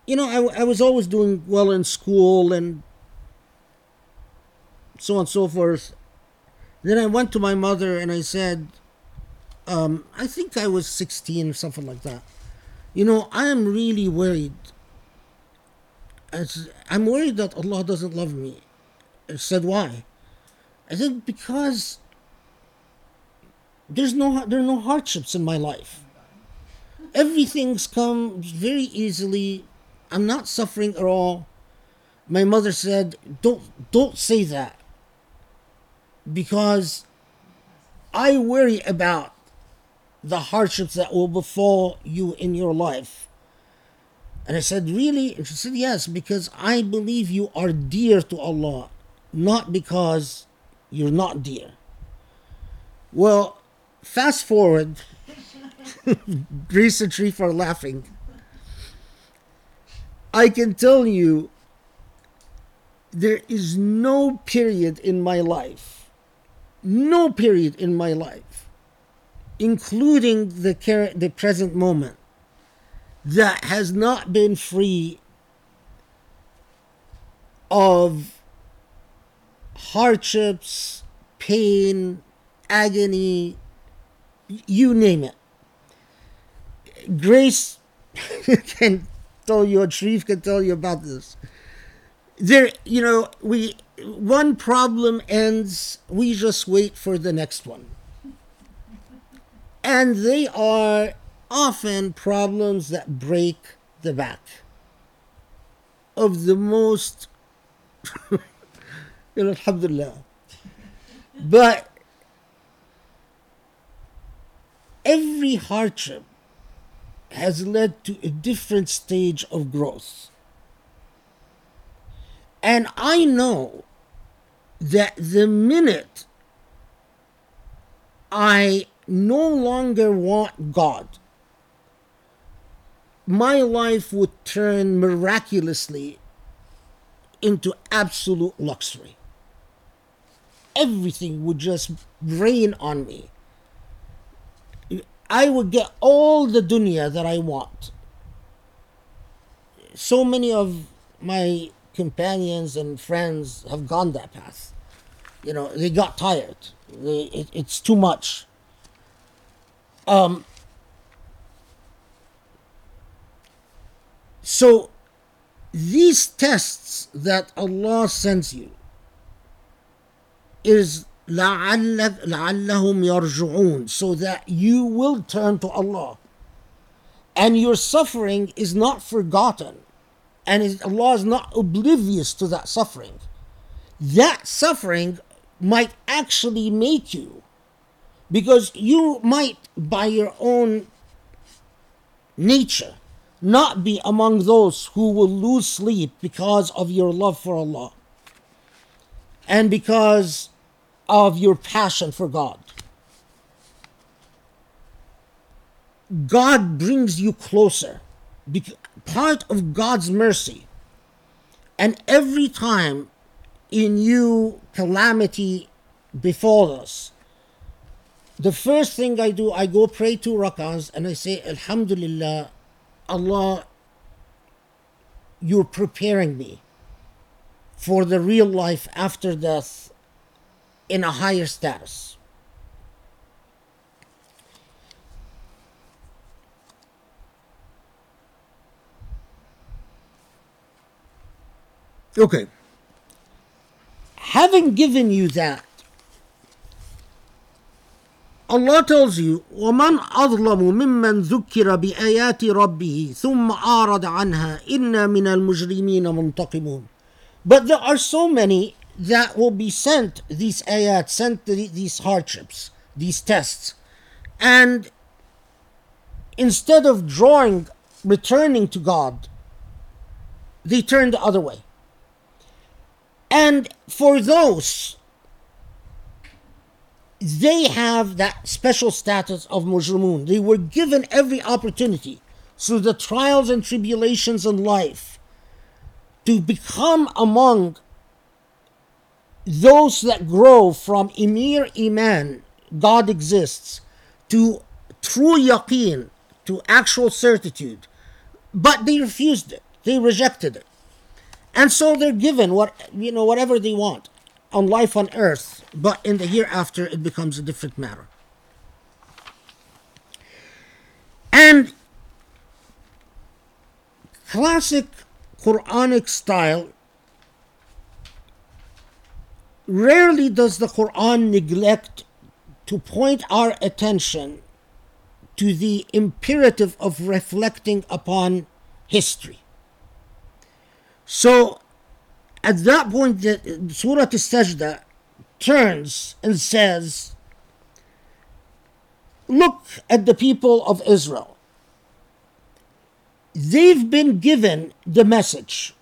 You know i, I was always doing well in school and so on and so forth. Then i went to my mother and i said um, I think I was 16 or something like that. You know, I am really worried. I'm worried that Allah doesn't love me. I said, why? I said, because there's no there are no hardships in my life. Everything's come very easily. I'm not suffering at all. My mother said, "Don't don't say that." Because I worry about the hardships that will befall you in your life. And I said, Really? And she said, Yes, because I believe you are dear to Allah, not because you're not dear. Well, fast forward, and Sharif are laughing. I can tell you there is no period in my life, no period in my life including the current, the present moment, that has not been free of hardships, pain, agony, you name it. Grace can tell you, and Sharif can tell you about this. There, you know, we one problem ends, we just wait for the next one, and they are often problems that break the back of the most, you know, alhamdulillah. But every hardship has led to a different stage of growth. And I know that the minute I no longer want God, my life would turn miraculously into absolute luxury. Everything would just rain on me. I would get all the dunya that I want. So many of my companions and friends have gone that path. You know, they got tired. They, it, it's too much. Um, so, these tests that Allah sends you is لعل لعلهم يرجعون so that you will turn to Allah and your suffering is not forgotten and is, Allah is not oblivious to that suffering that suffering might actually make you because you might by your own nature not be among those who will lose sleep because of your love for Allah and because of your passion for God. God brings you closer. Part of God's mercy. And every time in you calamity befalls us, the first thing I do, I go pray two rakahs and I say, Alhamdulillah, Allah, you're preparing me for the real life after death in a higher status. Okay. Having given you that, Allah tells you, وَمَنْ أَظْلَمُ مِمَّنْ ذُكِّرَ بِآيَاتِ رَبِّهِ ثُمَّ أَعْرَضَ عَنْهَا إِنَّا مِنَ الْمُجْرِمِينَ مُنْتَقِمُونَ But there are so many that will be sent these ayat, sent the, these hardships, these tests. And instead of drawing, returning to God, they turn the other way. And for those, they have that special status of mujrimun. They were given every opportunity through the trials and tribulations in life to become among those that grow from emir iman, God exists, to true yaqeen, to actual certitude, but they refused it. They rejected it. And so they're given what you know whatever they want on life on earth, but in the hereafter it becomes a different matter. And classic Quranic style rarely does the Quran neglect to point our attention to the imperative of reflecting upon history. So at that point, the, Surah Al-Sajda turns and says, Look at the people of Israel. They've been given the message.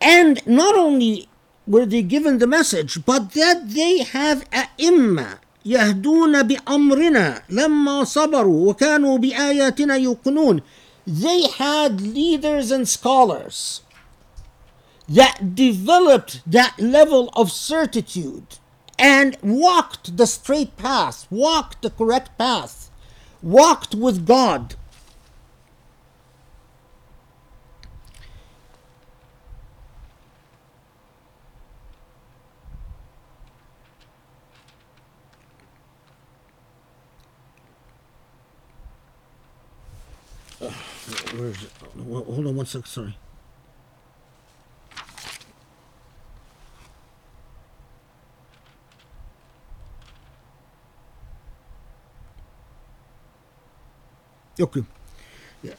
And not only were they given the message, but that they have أئمة يهدون بأمرنا لما صبروا وكانوا بآياتنا يوقنون. they had leaders and scholars that developed that level of certitude and walked the straight path, walked the correct path, walked with God. Where is it? Hold on one sec. Sorry. Okay. Yeah.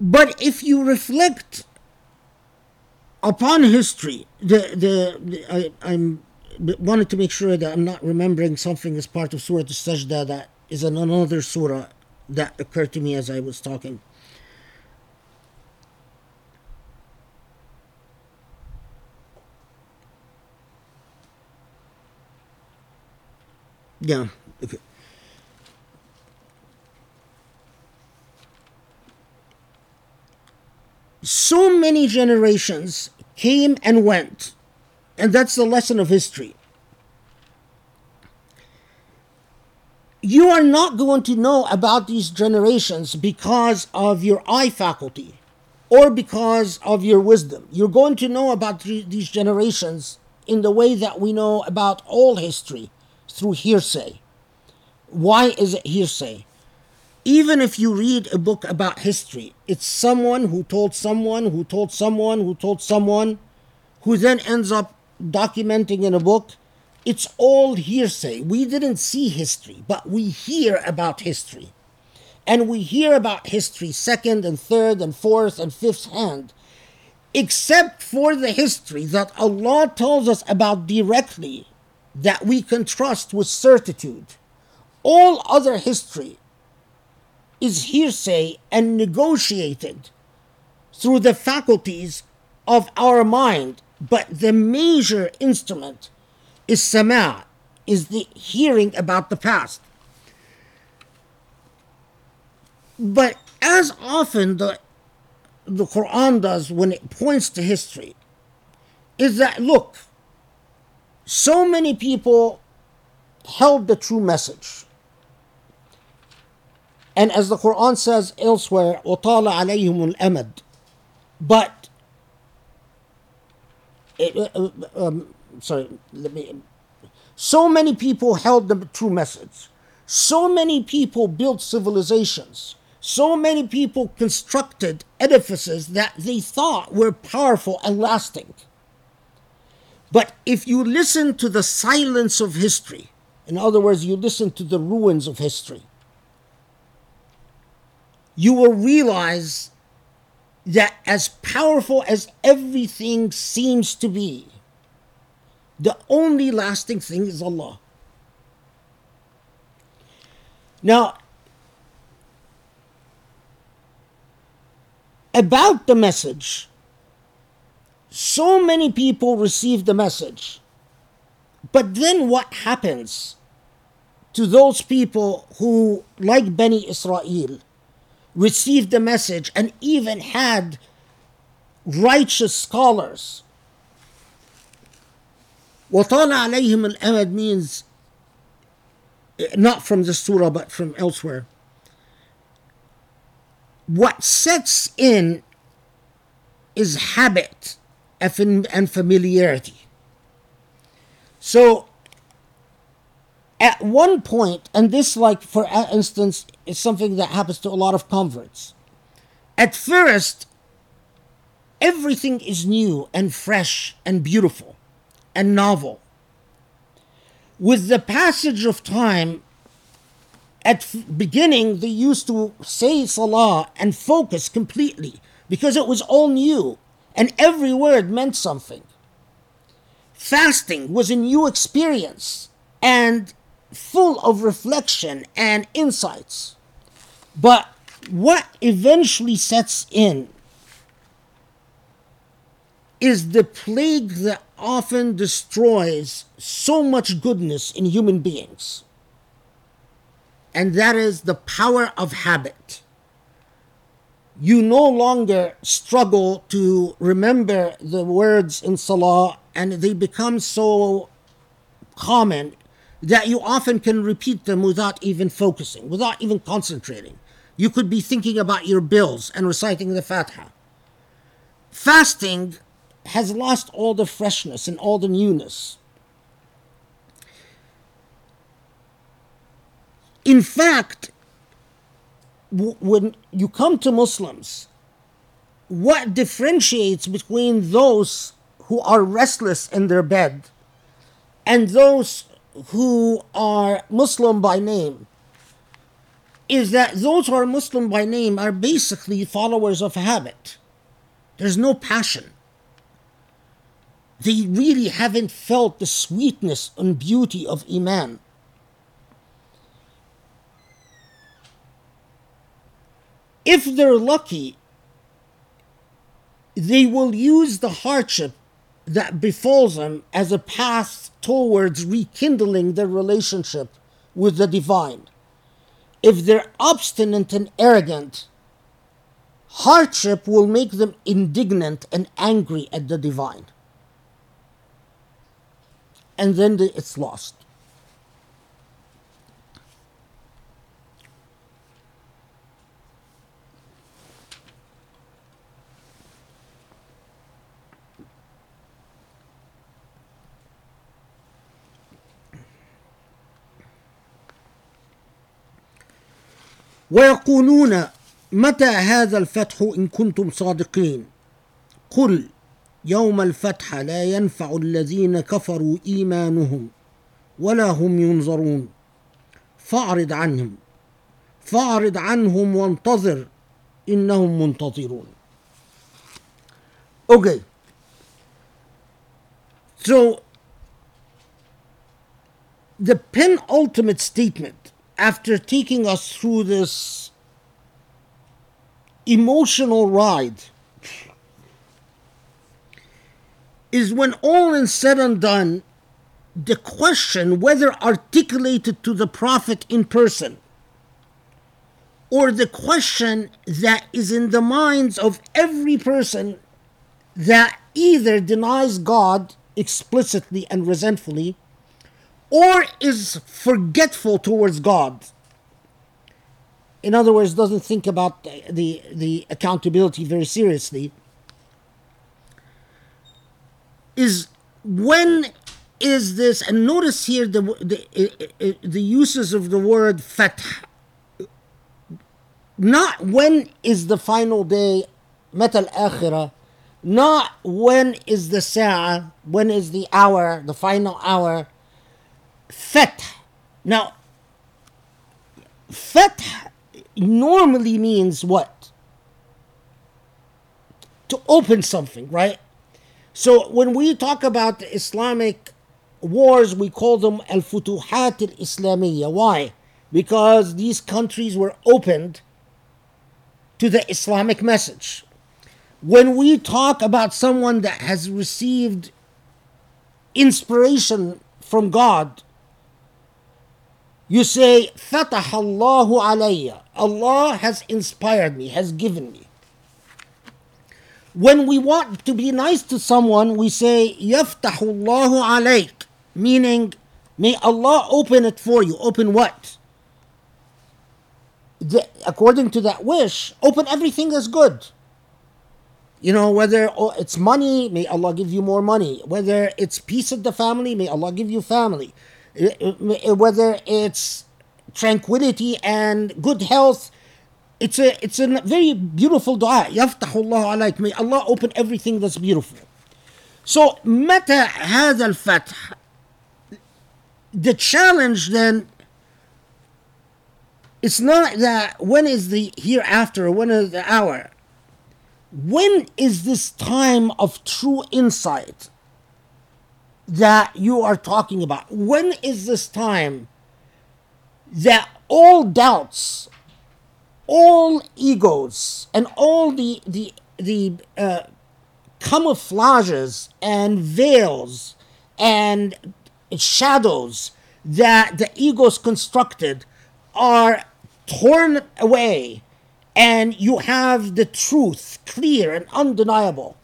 But if you reflect upon history, the the, the I, I'm wanted to make sure that I'm not remembering something as part of Surah Al-Sajda that is another surah that occurred to me as I was talking. Yeah. Okay. So many generations came and went, and that's the lesson of history. You are not going to know about these generations because of your eye faculty or because of your wisdom. You're going to know about th- these generations in the way that we know about all history through hearsay. Why is it hearsay? Even if you read a book about history, it's someone who told someone who told someone who told someone who then ends up documenting in a book. It's all hearsay. We didn't see history, but we hear about history. And we hear about history second and third and fourth and fifth hand, except for the history that Allah tells us about directly that we can trust with certitude. All other history is hearsay and negotiated through the faculties of our mind, but the major instrument is sama, is the hearing about the past. But as often the the Quran does when it points to history, is that look, so many people held the true message. And as the Quran says elsewhere, وَطَالَ عَلَيْهِمُ الْأَمَدُ But, it, uh, um, sorry, let me, so many people held the true message. So many people built civilizations. So many people constructed edifices that they thought were powerful and lasting. But if you listen to the silence of history, in other words, you listen to the ruins of history, you will realize that as powerful as everything seems to be, the only lasting thing is Allah. Now, about the message, so many people receive the message. But then what happens to those people who, like Bani Israel, received the message and even had righteous scholars? وطال عليهم الأمد means not from the surah but from elsewhere. What sets in is habit and familiarity. So, at one point, and this, like for instance, is something that happens to a lot of converts. At first, everything is new and fresh and beautiful and novel. With the passage of time, at beginning they used to say salah and focus completely because it was all new and every word meant something. Fasting was a new experience and full of reflection and insights. But what eventually sets in is the plague that often destroys so much goodness in human beings. And that is the power of habit. You no longer struggle to remember the words in Salah, and they become so common that you often can repeat them without even focusing, without even concentrating. You could be thinking about your bills and reciting the Fatiha. Fasting has lost all the freshness and all the newness. In fact, w- when you come to Muslims, what differentiates between those who are restless in their bed and those who are Muslim by name is that those who are Muslim by name are basically followers of habit. There's no passion. They really haven't felt the sweetness and beauty of Iman. If they're lucky, they will use the hardship that befalls them as a path towards rekindling their relationship with the divine. If they're obstinate and arrogant, hardship will make them indignant and angry at the divine. And then the- it's lost. ويقولون متى هذا الفتح إن كنتم صادقين قل يوم الفتح لا ينفع الذين كفروا إيمانهم ولا هم ينظرون. فاعرض عنهم فاعرض عنهم وانتظر إنهم منتظرون. Okay so the penultimate statement after taking us through this emotional ride is when all is said and done, the question, whether articulated to the Prophet in person, or the question that is in the minds of every person that either denies God explicitly and resentfully, or is forgetful towards God. In other words, doesn't think about the, the, the accountability very seriously. Is when is this? And notice here the the, the uses of the word fath. Not when is the final day, metal akhirah. Not when is the sa'a, when is the hour, the final hour. Fath. Now, fath normally means what? To open something, right? So when we talk about Islamic wars, we call them al futuhat al Islamiyya. Why? Because these countries were opened to the Islamic message. When we talk about someone that has received inspiration from God, you say, Fatah Allahu alayya. Allah has inspired me, has given me. When we want to be nice to someone, we say, Yaftahu Allahu alayk, meaning, may Allah open it for you. Open what? The, according to that wish, open everything that's good. You know, whether oh, it's money, may Allah give you more money. Whether it's peace of the family, may Allah give you family. Whether it's tranquility and good health, it's a it's a very beautiful dua. يفتح الله عليك. May Allah open everything that's beautiful. So متى هذا الفتح? The challenge then it's not that when is the hereafter, when is the hour. When is this time of true insight that you are talking about? When is this time that all doubts, all egos, and all the the the uh, camouflages and veils and shadows that the egos constructed are torn away and you have the truth clear and undeniable.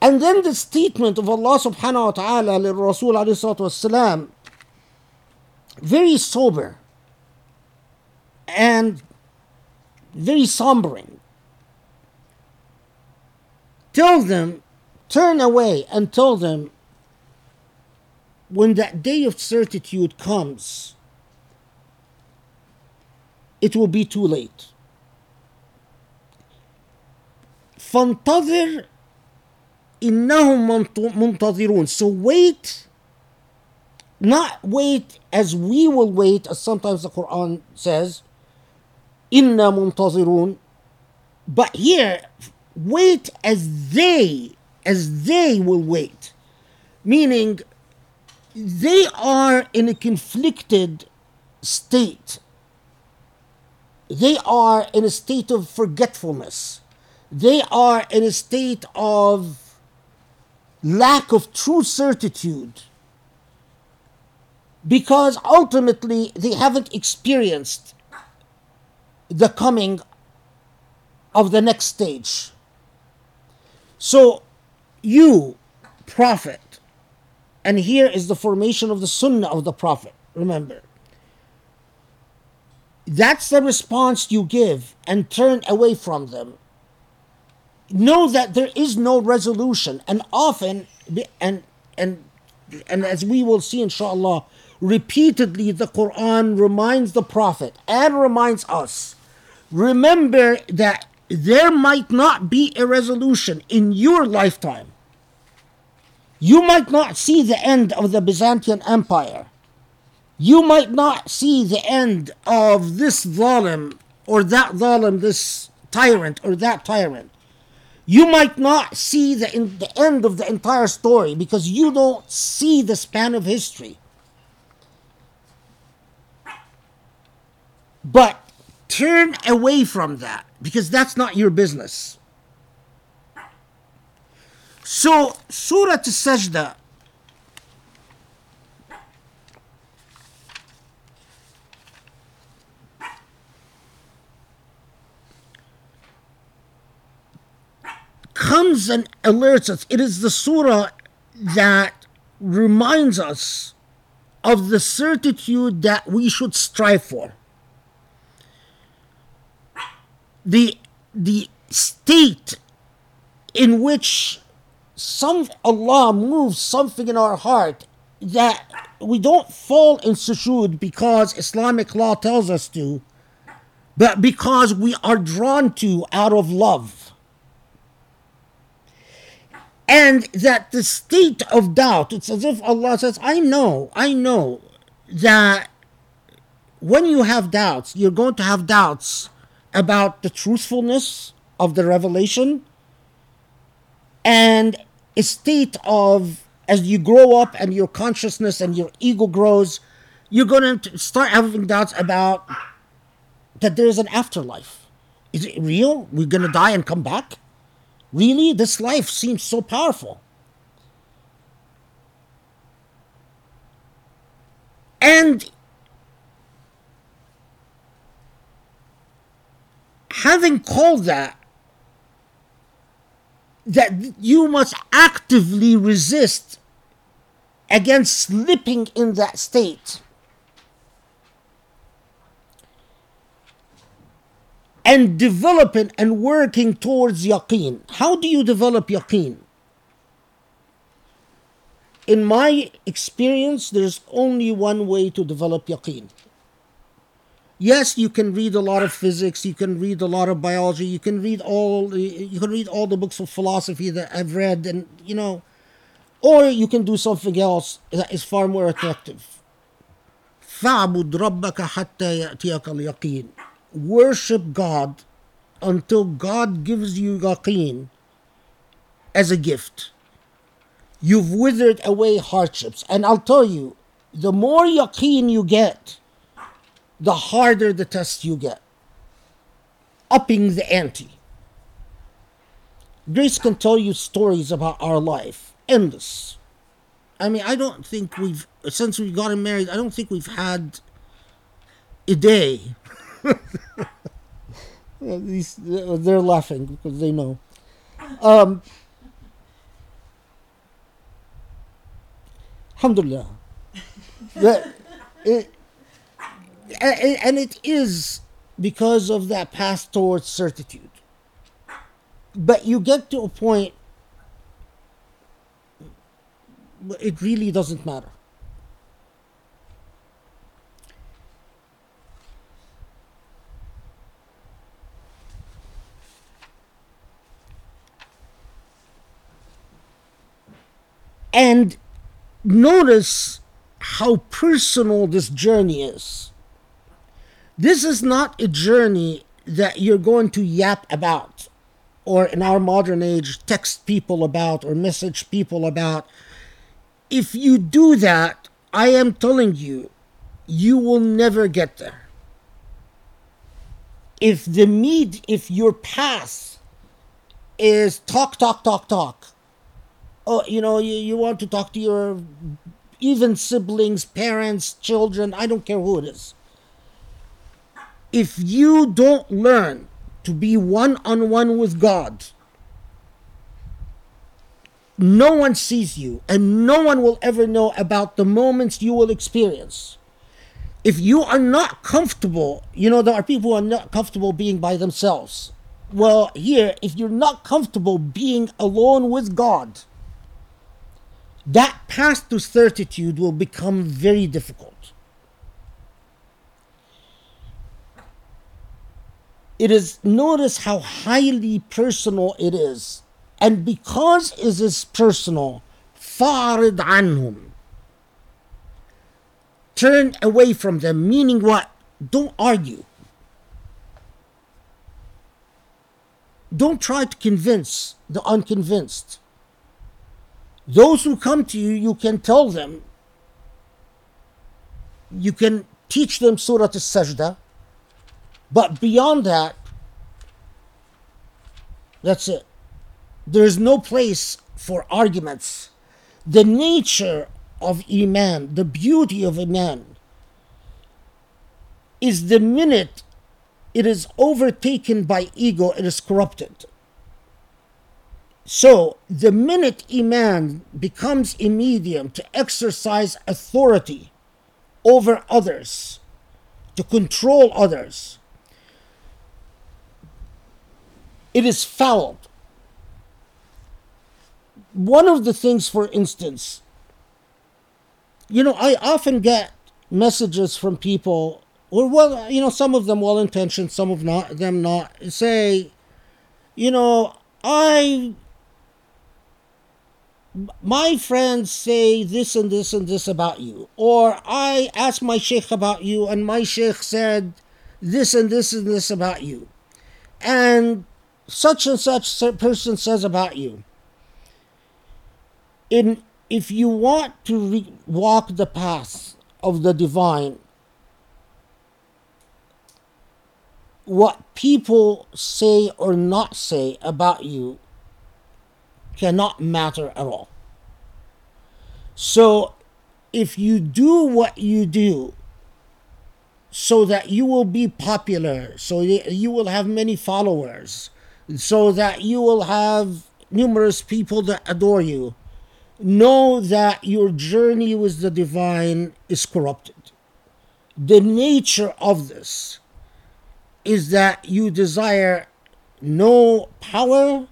And then the statement of Allah subhanahu wa ta'ala Rasul alayhi salatu very sober and very sombering. Tell them, turn away and tell them when that day of certitude comes, it will be too late. فانتظر إنهم منت- منتظرون. So wait, not wait as we will wait, as sometimes the Quran says, inna muntazirun but here wait as they as they will wait. Meaning they are in a conflicted state. They are in a state of forgetfulness. They are in a state of lack of true certitude. Because ultimately they haven't experienced the coming of the next stage. So, you, Prophet, and here is the formation of the Sunnah of the Prophet, remember. That's the response you give and turn away from them. Know that there is no resolution, and often, and and and as we will see, inshallah, repeatedly the Quran reminds the Prophet and reminds us remember that there might not be a resolution in your lifetime. You might not see the end of the Byzantine Empire. You might not see the end of this zalim or that zalim, this tyrant or that tyrant. You might not see the, the end of the entire story because you don't see the span of history. But turn away from that because that's not your business. So, Surah Al-Sajda comes and alerts us. It is the surah that reminds us of the certitude that we should strive for. The, the state in which some Allah moves something in our heart that we don't fall in sujood because Islamic law tells us to, but because we are drawn to out of love. And that the state of doubt it's as if allah says i know i know that when you have doubts you're going to have doubts about the truthfulness of the revelation and a state of as you grow up and your consciousness and your ego grows you're going to start having doubts about that there's an afterlife is it real we're going to die and come back Really? This life seems so powerful. And having called that, that you must actively resist against slipping in that state. and developing and working towards yaqeen. How do you develop yaqeen? In my experience, there's only one way to develop yaqeen Yes, you can read a lot of physics, you can read a lot of biology, you can read all you can read all the books of philosophy that I've read and you know or you can do something else that is far more attractive. فَاعْبُدْ رَبَّكَ حَتَّى يَأْتِيَكَ الْيَقِينَ worship God until God gives you yaqeen as a gift. You've withered away hardships. And I'll tell you, the more yaqeen you get, the harder the test you get. Upping the ante. Grace can tell you stories about our life, endless. I mean, I don't think we've, since we've gotten married, I don't think we've had a day these they're laughing because they know. Um, alhamdulillah. that it, and, and it is because of that path towards certitude. But you get to a point, it really doesn't matter. And notice how personal this journey is. This is not a journey that you're going to yap about, or in our modern age, text people about, or message people about. If you do that, I am telling you, you will never get there. If the mead, if your path is talk, talk, talk, talk, oh, you know, you, you want to talk to your even siblings, parents, children, I don't care who it is. If you don't learn to be one on one with God, no one sees you and no one will ever know about the moments you will experience. If you are not comfortable, you know, there are people who are not comfortable being by themselves. Well, here, if you're not comfortable being alone with God, that path to certitude will become very difficult. It is notice how highly personal it is. And because it is personal, فَارِضْ عَنْهُمْ Turn away from them, meaning what? Don't argue. Don't try to convince the unconvinced. Those who come to you, you can tell them, you can teach them Surah Al Sajda, but beyond that, that's it. There's no place for arguments. The nature of Iman, the beauty of Iman, is the minute it is overtaken by ego, it is corrupted. So, the minute Iman becomes a medium to exercise authority over others, to control others, it is fouled. One of the things, for instance, you know, I often get messages from people, or well, you know, some of them well intentioned, some of not them not, say, you know, I my friends say this and this and this about you. Or I asked my sheikh about you, and my sheikh said this and this and this about you. And such and such person says about you. In, if you want to re- walk the path of the divine, what people say or not say about you cannot matter at all. So, if you do what you do so that you will be popular, so you will have many followers, so that you will have numerous people that adore you, know that your journey with the divine is corrupted. The nature of this is that you desire no power,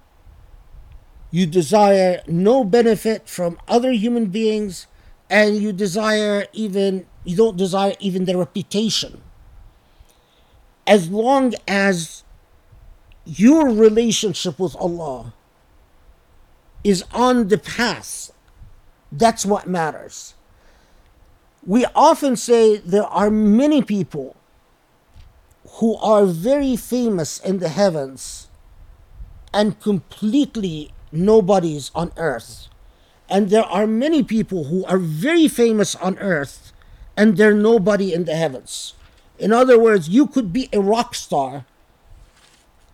you desire no benefit from other human beings, and you desire even, you don't desire even their reputation. As long as your relationship with Allah is on the path, that's what matters. We often say there are many people who are very famous in the heavens and completely nobodies on earth. And there are many people who are very famous on earth and they're nobody in the heavens. In other words, you could be a rock star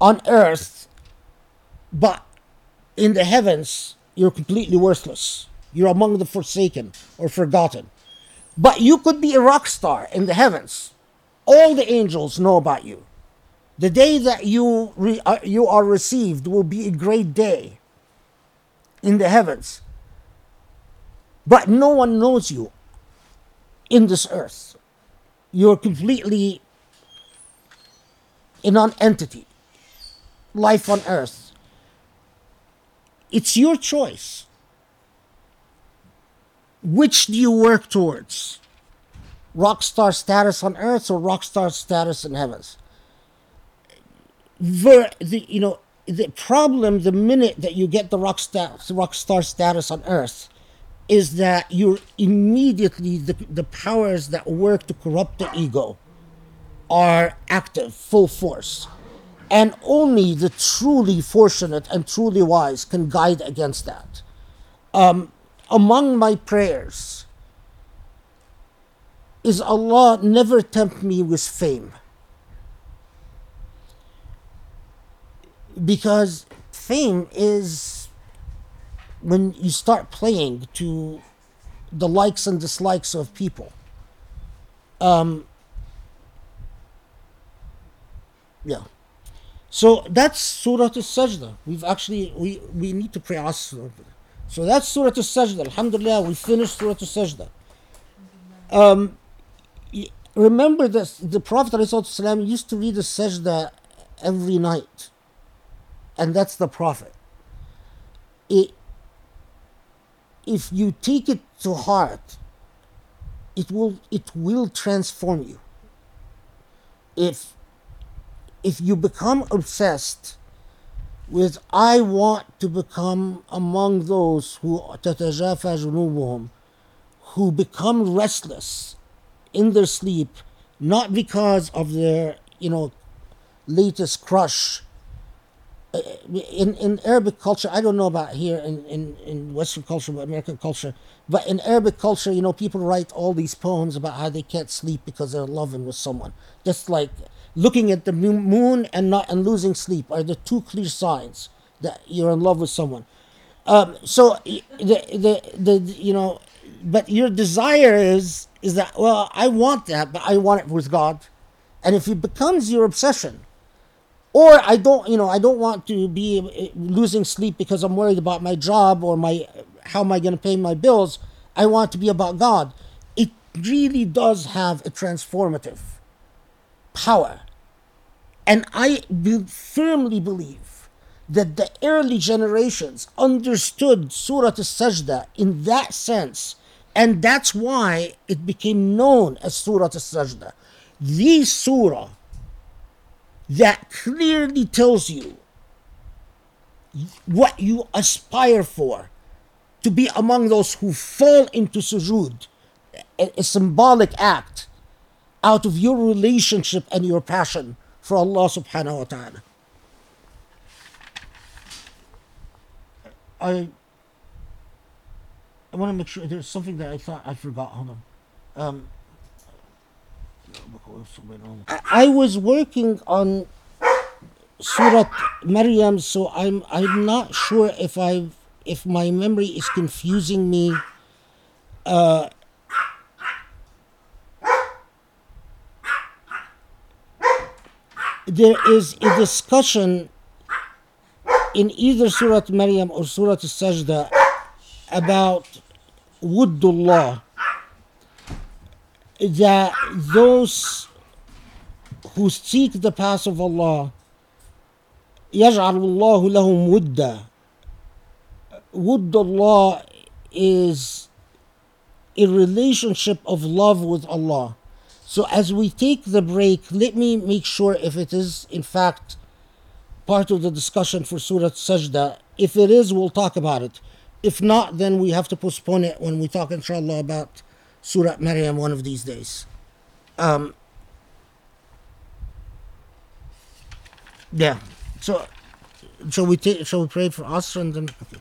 on earth, but in the heavens, you're completely worthless. You're among the forsaken or forgotten. But you could be a rock star in the heavens. All the angels know about you. The day that you, re, uh, you are received will be a great day in the heavens. But no one knows you in this earth. You're completely a non entity, life on earth. It's your choice. Which do you work towards? Rock star status on earth or rock star status in heavens? The, you know, the problem the minute that you get the rock star, rock star status on earth is that you're immediately the, the powers that work to corrupt the ego are active, full force. And only the truly fortunate and truly wise can guide against that. Um, among my prayers is Allah never tempt me with fame. Because fame is when you start playing to the likes and dislikes of people. Um, yeah. So that's Surah Al-Sajda. We've actually, we, we need to pray Asr. So that's Surah Al-Sajda. Alhamdulillah, we finished Surah Al-Sajda. Um, remember that the Prophet ﷺ used to read the Sajda every night. And that's the Prophet. It, if you take it to heart, it will it will transform you. If if you become obsessed with I want to become among those who تتجافى جنوبهم, who become restless in their sleep, not because of their you know latest crush uh, in in Arabic culture, I don't know about here in, in, in Western culture, but American culture, but in Arabic culture, you know, people write all these poems about how they can't sleep because they're loving with someone. Just like looking at the moon and not and losing sleep are the two clear signs that you're in love with someone. Um, so the, the the you know, but your desire is is that well, I want that, but I want it with God, and if it becomes your obsession or I don't, you know, I don't want to be uh, losing sleep because I'm worried about my job or my how am I going to pay my bills. I want to be about God. It really does have a transformative power, and I be- firmly believe that the early generations understood Surah Al-Sajda in that sense, and that's why it became known as Surah Al-Sajda. The surah that clearly tells you what you aspire for to be among those who fall into sujood, a, a symbolic act out of your relationship and your passion for Allah subhanahu wa ta'ala. I I want to make sure there's something that I thought I forgot. Hold on. Um, I, I was working on Surah Maryam, so I'm I'm not sure if I if my memory is confusing me. Uh, there is a discussion in either Surah Maryam or Surah Sajda about Wuddullah that those who seek the path of Allah يجعل الله لهم ودا Wuddullah is a relationship of love with Allah. So as we take the break, let me make sure if it is in fact part of the discussion for Surah Sajda. If it is, we'll talk about it. If not, then we have to postpone it when we talk, inshallah, about Surah Maryam one of these days. Um, yeah. So, shall we take? Shall we pray for Asr and then? Okay.